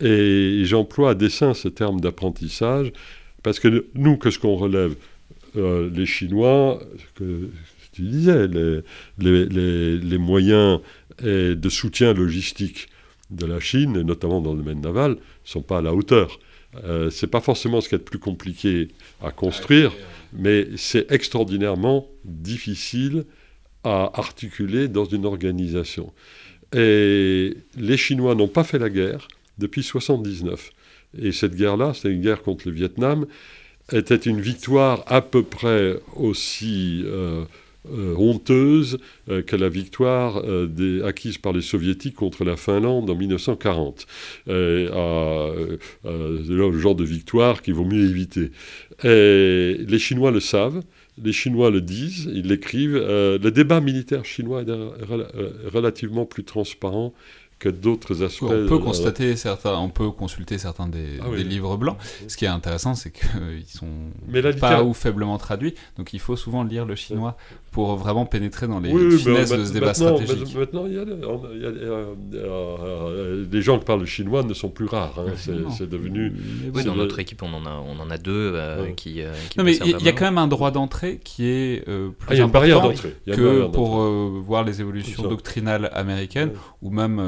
Et j'emploie à dessein ce terme d'apprentissage parce que nous, qu'est-ce qu'on relève euh, Les Chinois, que tu disais, les, moyens de soutien logistique de la Chine, notamment dans le domaine naval, ne sont pas à la hauteur. Euh, ce n'est pas forcément ce qui est le plus compliqué à construire, mais c'est extraordinairement difficile à articuler dans une organisation. Et les Chinois n'ont pas fait la guerre depuis 1979. Et cette guerre-là, c'est une guerre contre le Vietnam, était une victoire à peu près aussi euh, euh, honteuse euh, que la victoire acquise par les soviétiques contre la Finlande en 1940. le genre de victoire qu'il vaut mieux éviter. Et les Chinois le savent les Chinois le disent, ils l'écrivent, euh, le débat militaire chinois est euh, relativement plus transparent que d'autres aspects. On peut constater certains, on peut consulter certains des, ah livres blancs. Ce qui est intéressant, c'est qu'ils sont pas ou faiblement traduits, donc il faut souvent lire le chinois pour vraiment pénétrer dans les finesses de ce débat stratégique. Maintenant, il y a, euh, euh, des gens qui parlent chinois ne sont plus rares. Hein. c'est devenu. Oui, dans notre équipe, on en a, on en a deux euh, qui, Non, mais il y, a quand même un droit d'entrée qui est plus ah, important que pour voir les évolutions doctrinales américaines ou même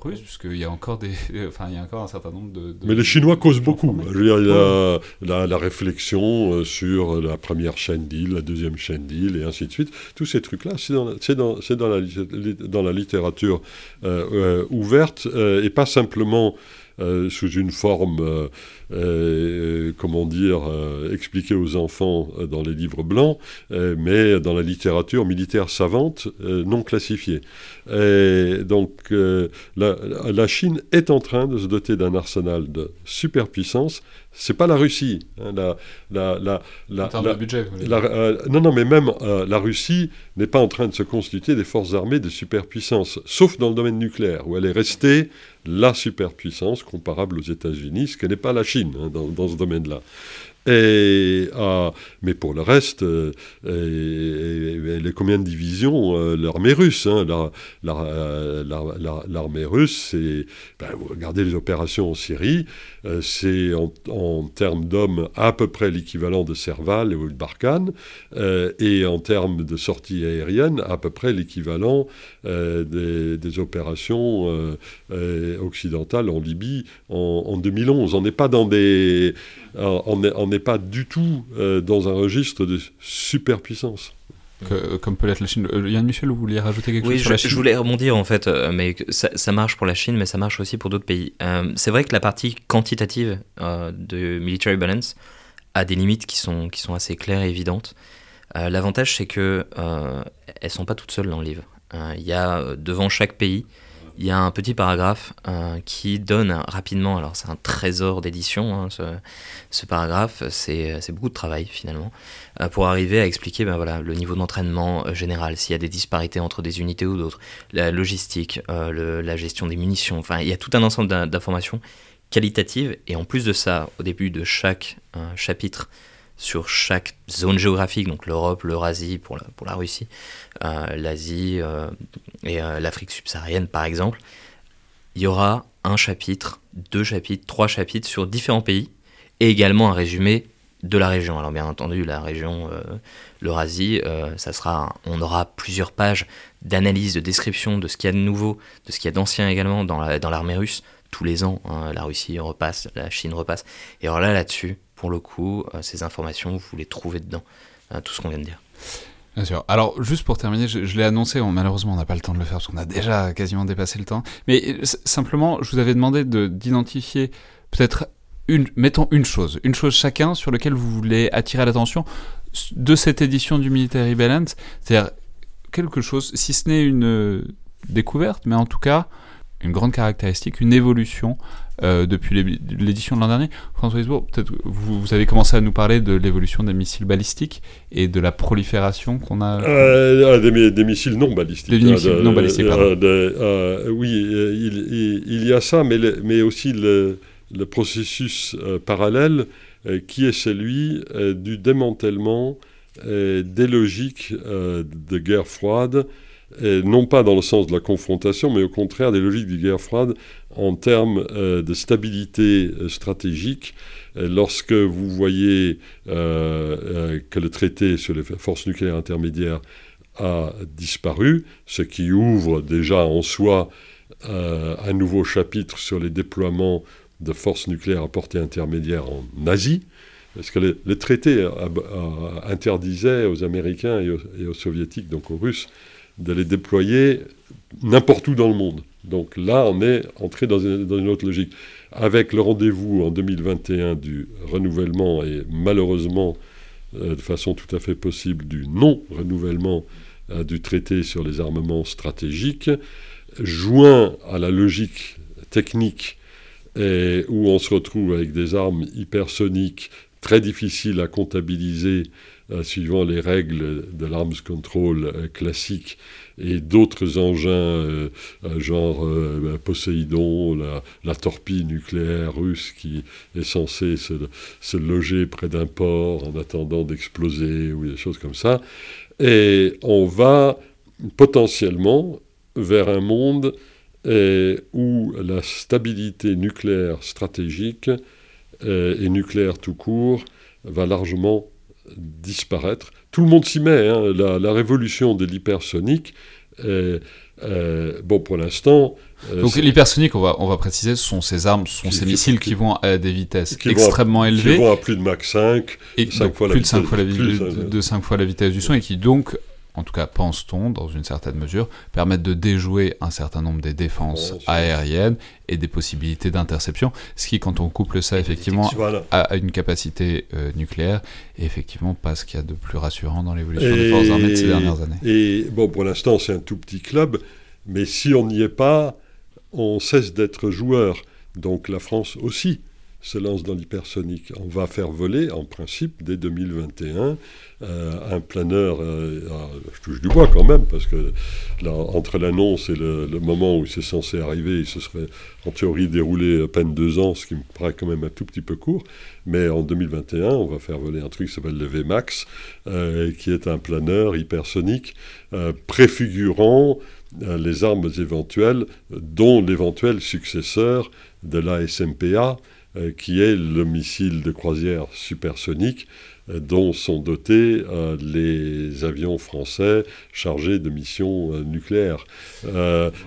russes, puisqu'il y a encore des, enfin, il y a encore un certain nombre de. mais les Chinois causent beaucoup. Je veux dire, il y a la, la, réflexion sur la première chaîne d'île, la deuxième chaîne d'île, et ainsi de suite. Tous ces trucs-là, c'est dans, la, littérature euh, euh, ouverte euh, et pas simplement sous une forme, comment dire, expliquée aux enfants dans les livres blancs, mais dans la littérature militaire savante non classifiée. Donc la, la, Chine est en train de se doter d'un arsenal de superpuissance c'est pas la Russie. Hein, la, la, la, la, en termes de budget. Euh, non, non, mais même euh, la Russie n'est pas en train de se constituer des forces armées de superpuissance, sauf dans le domaine nucléaire, où elle est restée la superpuissance comparable aux États-Unis, ce que n'est pas la Chine hein, dans, dans, ce domaine-là. Euh, mais pour le reste, euh, les combien de divisions euh, L'armée russe. Hein, l'armée russe, c'est. Ben, vous regardez les opérations en Syrie, c'est en, termes d'hommes à peu près l'équivalent de Serval ou de Barkhane, et en termes de sorties aériennes, à peu près l'équivalent des, opérations occidentales en Libye en 2011. On n'est pas dans des on n'est pas du tout euh, dans un registre de superpuissance. comme peut l'être la Chine. Euh, Yann Michel, vous vouliez rajouter quelque chose sur la Chine je voulais rebondir en fait, euh, mais ça, ça, marche pour la Chine, mais ça marche aussi pour d'autres pays. c'est vrai que la partie quantitative de Military Balance a des limites qui sont, qui sont assez claires et évidentes. L'avantage, c'est que elles sont pas toutes seules dans le livre. Il y a devant chaque pays il y a un petit paragraphe euh, qui donne rapidement, alors c'est un trésor d'édition, hein, ce, paragraphe, c'est beaucoup de travail finalement, euh, pour arriver à expliquer ben, le niveau d'entraînement euh, général, s'il y a des disparités entre des unités ou d'autres, la logistique, la gestion des munitions, enfin il y a tout un ensemble d'informations qualitatives, et en plus de ça, au début de chaque chapitre, sur chaque zone géographique, donc l'Europe, l'Eurasie pour la, pour la Russie, euh, l'Asie euh, et euh, l'Afrique subsaharienne par exemple, il y aura un chapitre, deux chapitres, trois chapitres sur différents pays et également un résumé de la région. Alors bien entendu, la région, l'Eurasie, ça sera, on aura plusieurs pages d'analyse, de description de ce qu'il y a de nouveau, de ce qu'il y a d'ancien également dans l'armée russe. Tous les ans, hein, la Russie repasse, la Chine repasse. Et alors là, là-dessus, pour le coup, euh, ces informations, vous les trouvez dedans, hein, tout ce qu'on vient de dire. Bien sûr. Alors, juste pour terminer, je, l'ai annoncé, malheureusement, on n'a pas le temps de le faire parce qu'on a déjà quasiment dépassé le temps. Mais euh, simplement, je vous avais demandé d'identifier peut-être une, mettons une chose, une chose chacun sur laquelle vous voulez attirer l'attention de cette édition du Military Balance. C'est-à-dire quelque chose, si ce n'est une euh, découverte, mais en tout cas une grande caractéristique, une évolution euh, depuis l'édition de l'an dernier. François Isbourg, peut-être vous, vous, avez commencé à nous parler de l'évolution des missiles balistiques et de la prolifération qu'on a. Euh, ah, des, missiles non balistiques. Des missiles non balistiques, pardon. Euh, oui, il, il, y a ça, mais, mais aussi le, le processus parallèle qui est celui du démantèlement des logiques de guerre froide non pas dans le sens de la confrontation, mais au contraire des logiques de guerre froide en termes euh, de stabilité euh, stratégique. lorsque vous voyez euh, que le traité sur les forces nucléaires intermédiaires a disparu, ce qui ouvre déjà en soi un nouveau chapitre sur les déploiements de forces nucléaires à portée intermédiaire en Asie, parce que le, traité interdisait aux Américains et aux Soviétiques, donc aux Russes, de les déployer n'importe où dans le monde. Donc là, on est entré dans une, autre logique. Avec le rendez-vous en 2021 du renouvellement et malheureusement, euh, de façon tout à fait possible, du non-renouvellement euh, du traité sur les armements stratégiques, joint à la logique technique où on se retrouve avec des armes hypersoniques très difficiles à comptabiliser suivant les règles de l'arms control euh, classique et d'autres engins euh, genre bah, Poséidon, la, torpille nucléaire russe qui est censée se, loger près d'un port en attendant d'exploser ou des choses comme ça. Et on va potentiellement vers un monde où la stabilité nucléaire stratégique et nucléaire tout court va largement disparaître. Tout le monde s'y met. Hein. La, révolution de l'hypersonique, euh, bon, pour l'instant. Euh, Donc l'hypersonique, on va, on va préciser, ce sont ces armes, ce sont ces missiles qui, vont à des vitesses extrêmement élevées. Qui vont à plus de Mach 5, et fois plus de 5 fois, la, de 5 fois la vitesse du son, et qui donc en tout cas pense-t-on, dans une certaine mesure, permettre de déjouer un certain nombre des défenses aériennes et des possibilités d'interception, ce qui, quand on couple ça effectivement à, une capacité euh, nucléaire, est effectivement pas ce qu'il y a de plus rassurant dans l'évolution des forces armées de ces dernières années. Et bon, pour l'instant, c'est un tout petit club, mais si on n'y est pas, on cesse d'être joueur. Donc la France aussi se lance dans l'hypersonique. On va faire voler, en principe, dès 2021, euh, un planeur, euh, je touche du bois quand même, parce que entre l'annonce et le, moment où c'est censé arriver, il se serait en théorie déroulé à peine deux ans, ce qui me paraît quand même un tout petit peu court. Mais en 2021, on va faire voler un truc qui s'appelle le VMAX, euh, qui est un planeur hypersonique préfigurant les armes éventuelles, dont l'éventuel successeur de la SMPA, euh, qui est le missile de croisière supersonique euh, dont sont dotés euh, les avions français chargés de missions nucléaires.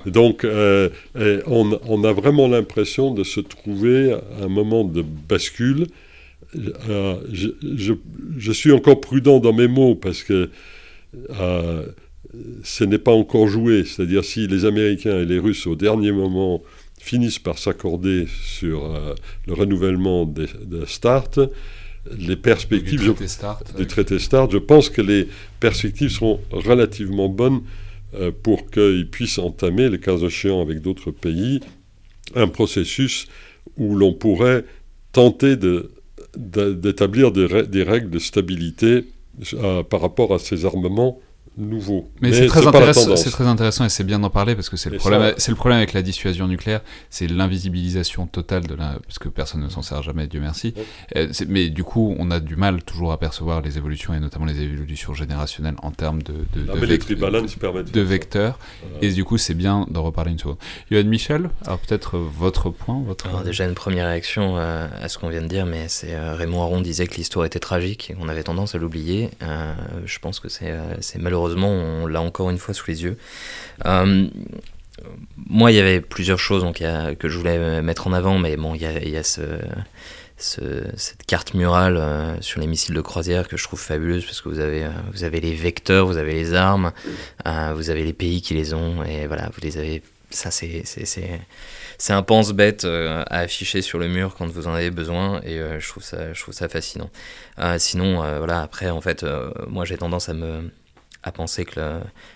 donc on, a vraiment l'impression de se trouver à un moment de bascule. Je, suis encore prudent dans mes mots parce que ce n'est pas encore joué. C'est-à-dire si les Américains et les Russes au dernier moment finissent par s'accorder sur euh, le renouvellement des, START, les perspectives du traité, start, je pense que les perspectives seront relativement bonnes euh, pour qu'ils puissent entamer, les cas échéants avec d'autres pays, un processus où l'on pourrait tenter d'établir des, règles de stabilité euh, par rapport à ces armements nouveau. Mais, c'est très, intéressant, c'est très intéressant et c'est bien d'en parler parce que c'est le, problème, c'est le problème avec la dissuasion nucléaire, c'est l'invisibilisation totale de la. parce que personne ne s'en sert jamais, Dieu merci. Euh, mais du coup, on a du mal toujours à percevoir les évolutions et notamment les évolutions générationnelles en termes de, de, de, vecteurs. Et du coup, c'est bien d'en reparler une seconde. Yoann Michel, alors peut-être votre point votre... Alors déjà, une première réaction euh, à ce qu'on vient de dire, mais c'est euh, Raymond Aron disait que l'histoire était tragique et qu'on avait tendance à l'oublier. je pense que c'est, c'est malheureux malheureusement, on l'a encore une fois sous les yeux. Euh, moi, il y avait plusieurs choses que je voulais mettre en avant, mais bon, il y a, cette carte murale euh, sur les missiles de croisière que je trouve fabuleuse parce que vous avez, euh, les vecteurs, vous avez les armes, vous avez les pays qui les ont, et voilà, vous les avez. Ça, c'est un pense-bête à afficher sur le mur quand vous en avez besoin et je trouve ça fascinant. sinon, voilà, après, en fait, moi j'ai tendance à me, à penser que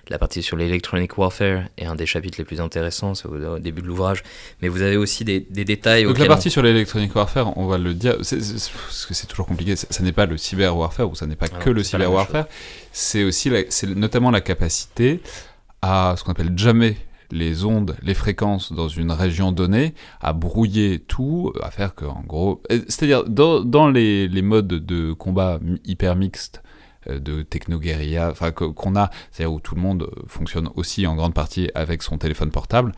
la, partie sur l'electronic warfare est un des chapitres les plus intéressants, c'est au, début de l'ouvrage, mais vous avez aussi des, détails. Donc la partie sur l'electronic warfare, on va le dire, parce que c'est toujours compliqué, ça n'est pas le cyber warfare, ou ça n'est pas que le cyber warfare, c'est aussi c'est notamment la capacité à ce qu'on appelle jamais les ondes, les fréquences dans une région donnée, à brouiller tout, à faire que, en gros, c'est-à-dire dans, dans les, les, modes de combat hyper mixtes de techno-guérilla, enfin qu'on a, c'est-à-dire où tout le monde fonctionne aussi en grande partie avec son téléphone portable,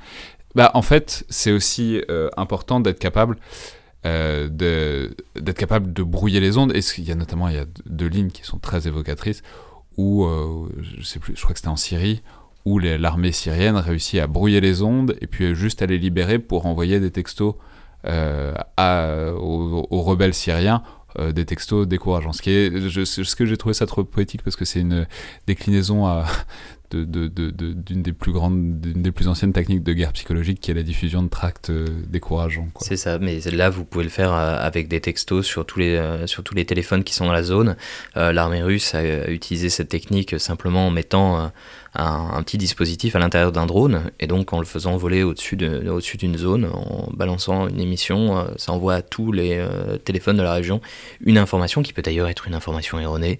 bah en fait c'est aussi euh, important d'être capable euh, capable de brouiller les ondes. Et il y a notamment il y a deux lignes qui sont très évocatrices où je crois que c'était en Syrie où l'armée syrienne réussit à brouiller les ondes et puis juste à les libérer pour envoyer des textos aux, rebelles syriens euh, des textos décourageants. Ce, qui est, je, ce que j'ai trouvé ça trop poétique parce que c'est une déclinaison à, d'une de, de, des plus grandes, d'une des plus anciennes techniques de guerre psychologique qui est la diffusion de tracts euh, décourageants. C'est ça, mais là vous pouvez le faire euh, avec des textos sur tous les, sur tous les téléphones qui sont dans la zone. L'armée russe a, utilisé cette technique simplement en mettant un, petit dispositif à l'intérieur d'un drone, et donc en le faisant voler au-dessus d'une zone, en balançant une émission, euh, ça envoie à tous les euh, téléphones de la région une information qui peut d'ailleurs être une information erronée,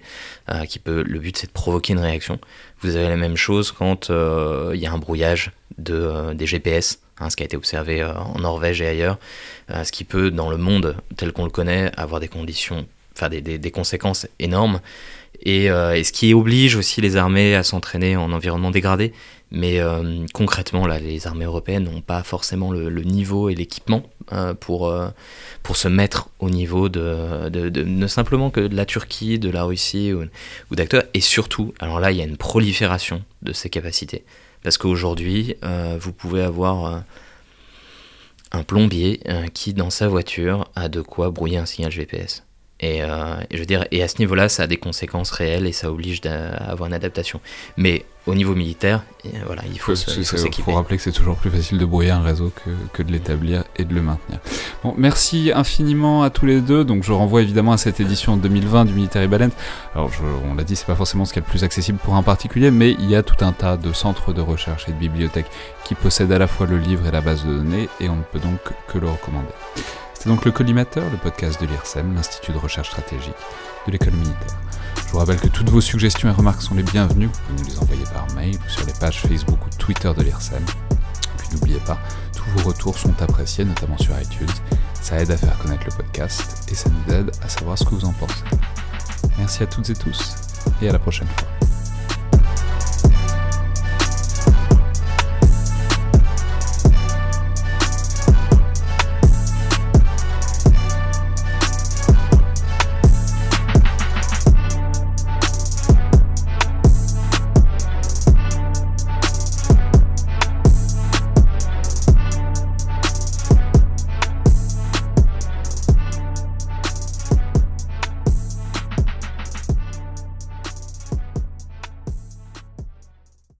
euh, qui peut, le but c'est de provoquer une réaction. Vous avez la même chose quand il y a un brouillage de, des GPS, hein, ce qui a été observé en Norvège et ailleurs, ce qui peut dans le monde tel qu'on le connaît avoir des conditions, enfin des, conséquences énormes. Euh, et, ce qui oblige aussi les armées à s'entraîner en environnement dégradé. Mais euh, concrètement, là, les armées européennes n'ont pas forcément le, niveau et l'équipement euh, pour, pour se mettre au niveau de, de, ne simplement que de la Turquie, de la Russie ou, ou d'acteurs. Et surtout, alors là, il y a une prolifération de ces capacités. Parce qu'aujourd'hui, vous pouvez avoir un plombier qui, dans sa voiture, a de quoi brouiller un signal GPS. Euh, et, je veux dire, et à ce niveau-là, ça a des conséquences réelles et ça oblige à avoir une adaptation. Mais au niveau militaire, voilà, il faut s'équiper. Il faut rappeler que c'est toujours plus facile de brouiller un réseau que, que de l'établir et de le maintenir. Bon, merci infiniment à tous les deux. Donc je renvoie évidemment à cette édition 2020 du Military Balance. Alors je, on l'a dit, c'est pas forcément ce qui est le plus accessible pour un particulier, mais il y a tout un tas de centres de recherche et de bibliothèques qui possèdent à la fois le livre et la base de données, et on ne peut donc que le recommander. C'était donc le Collimateur, le podcast de l'IRSEM, l'Institut de recherche stratégique de l'école militaire. Je vous rappelle que toutes vos suggestions et remarques sont les bienvenues. Vous pouvez nous les envoyer par mail ou sur les pages Facebook ou Twitter de l'IRSEM. Puis n'oubliez pas, tous vos retours sont appréciés, notamment sur iTunes. Ça aide à faire connaître le podcast et ça nous aide à savoir ce que vous en pensez. Merci à toutes et tous et à la prochaine fois.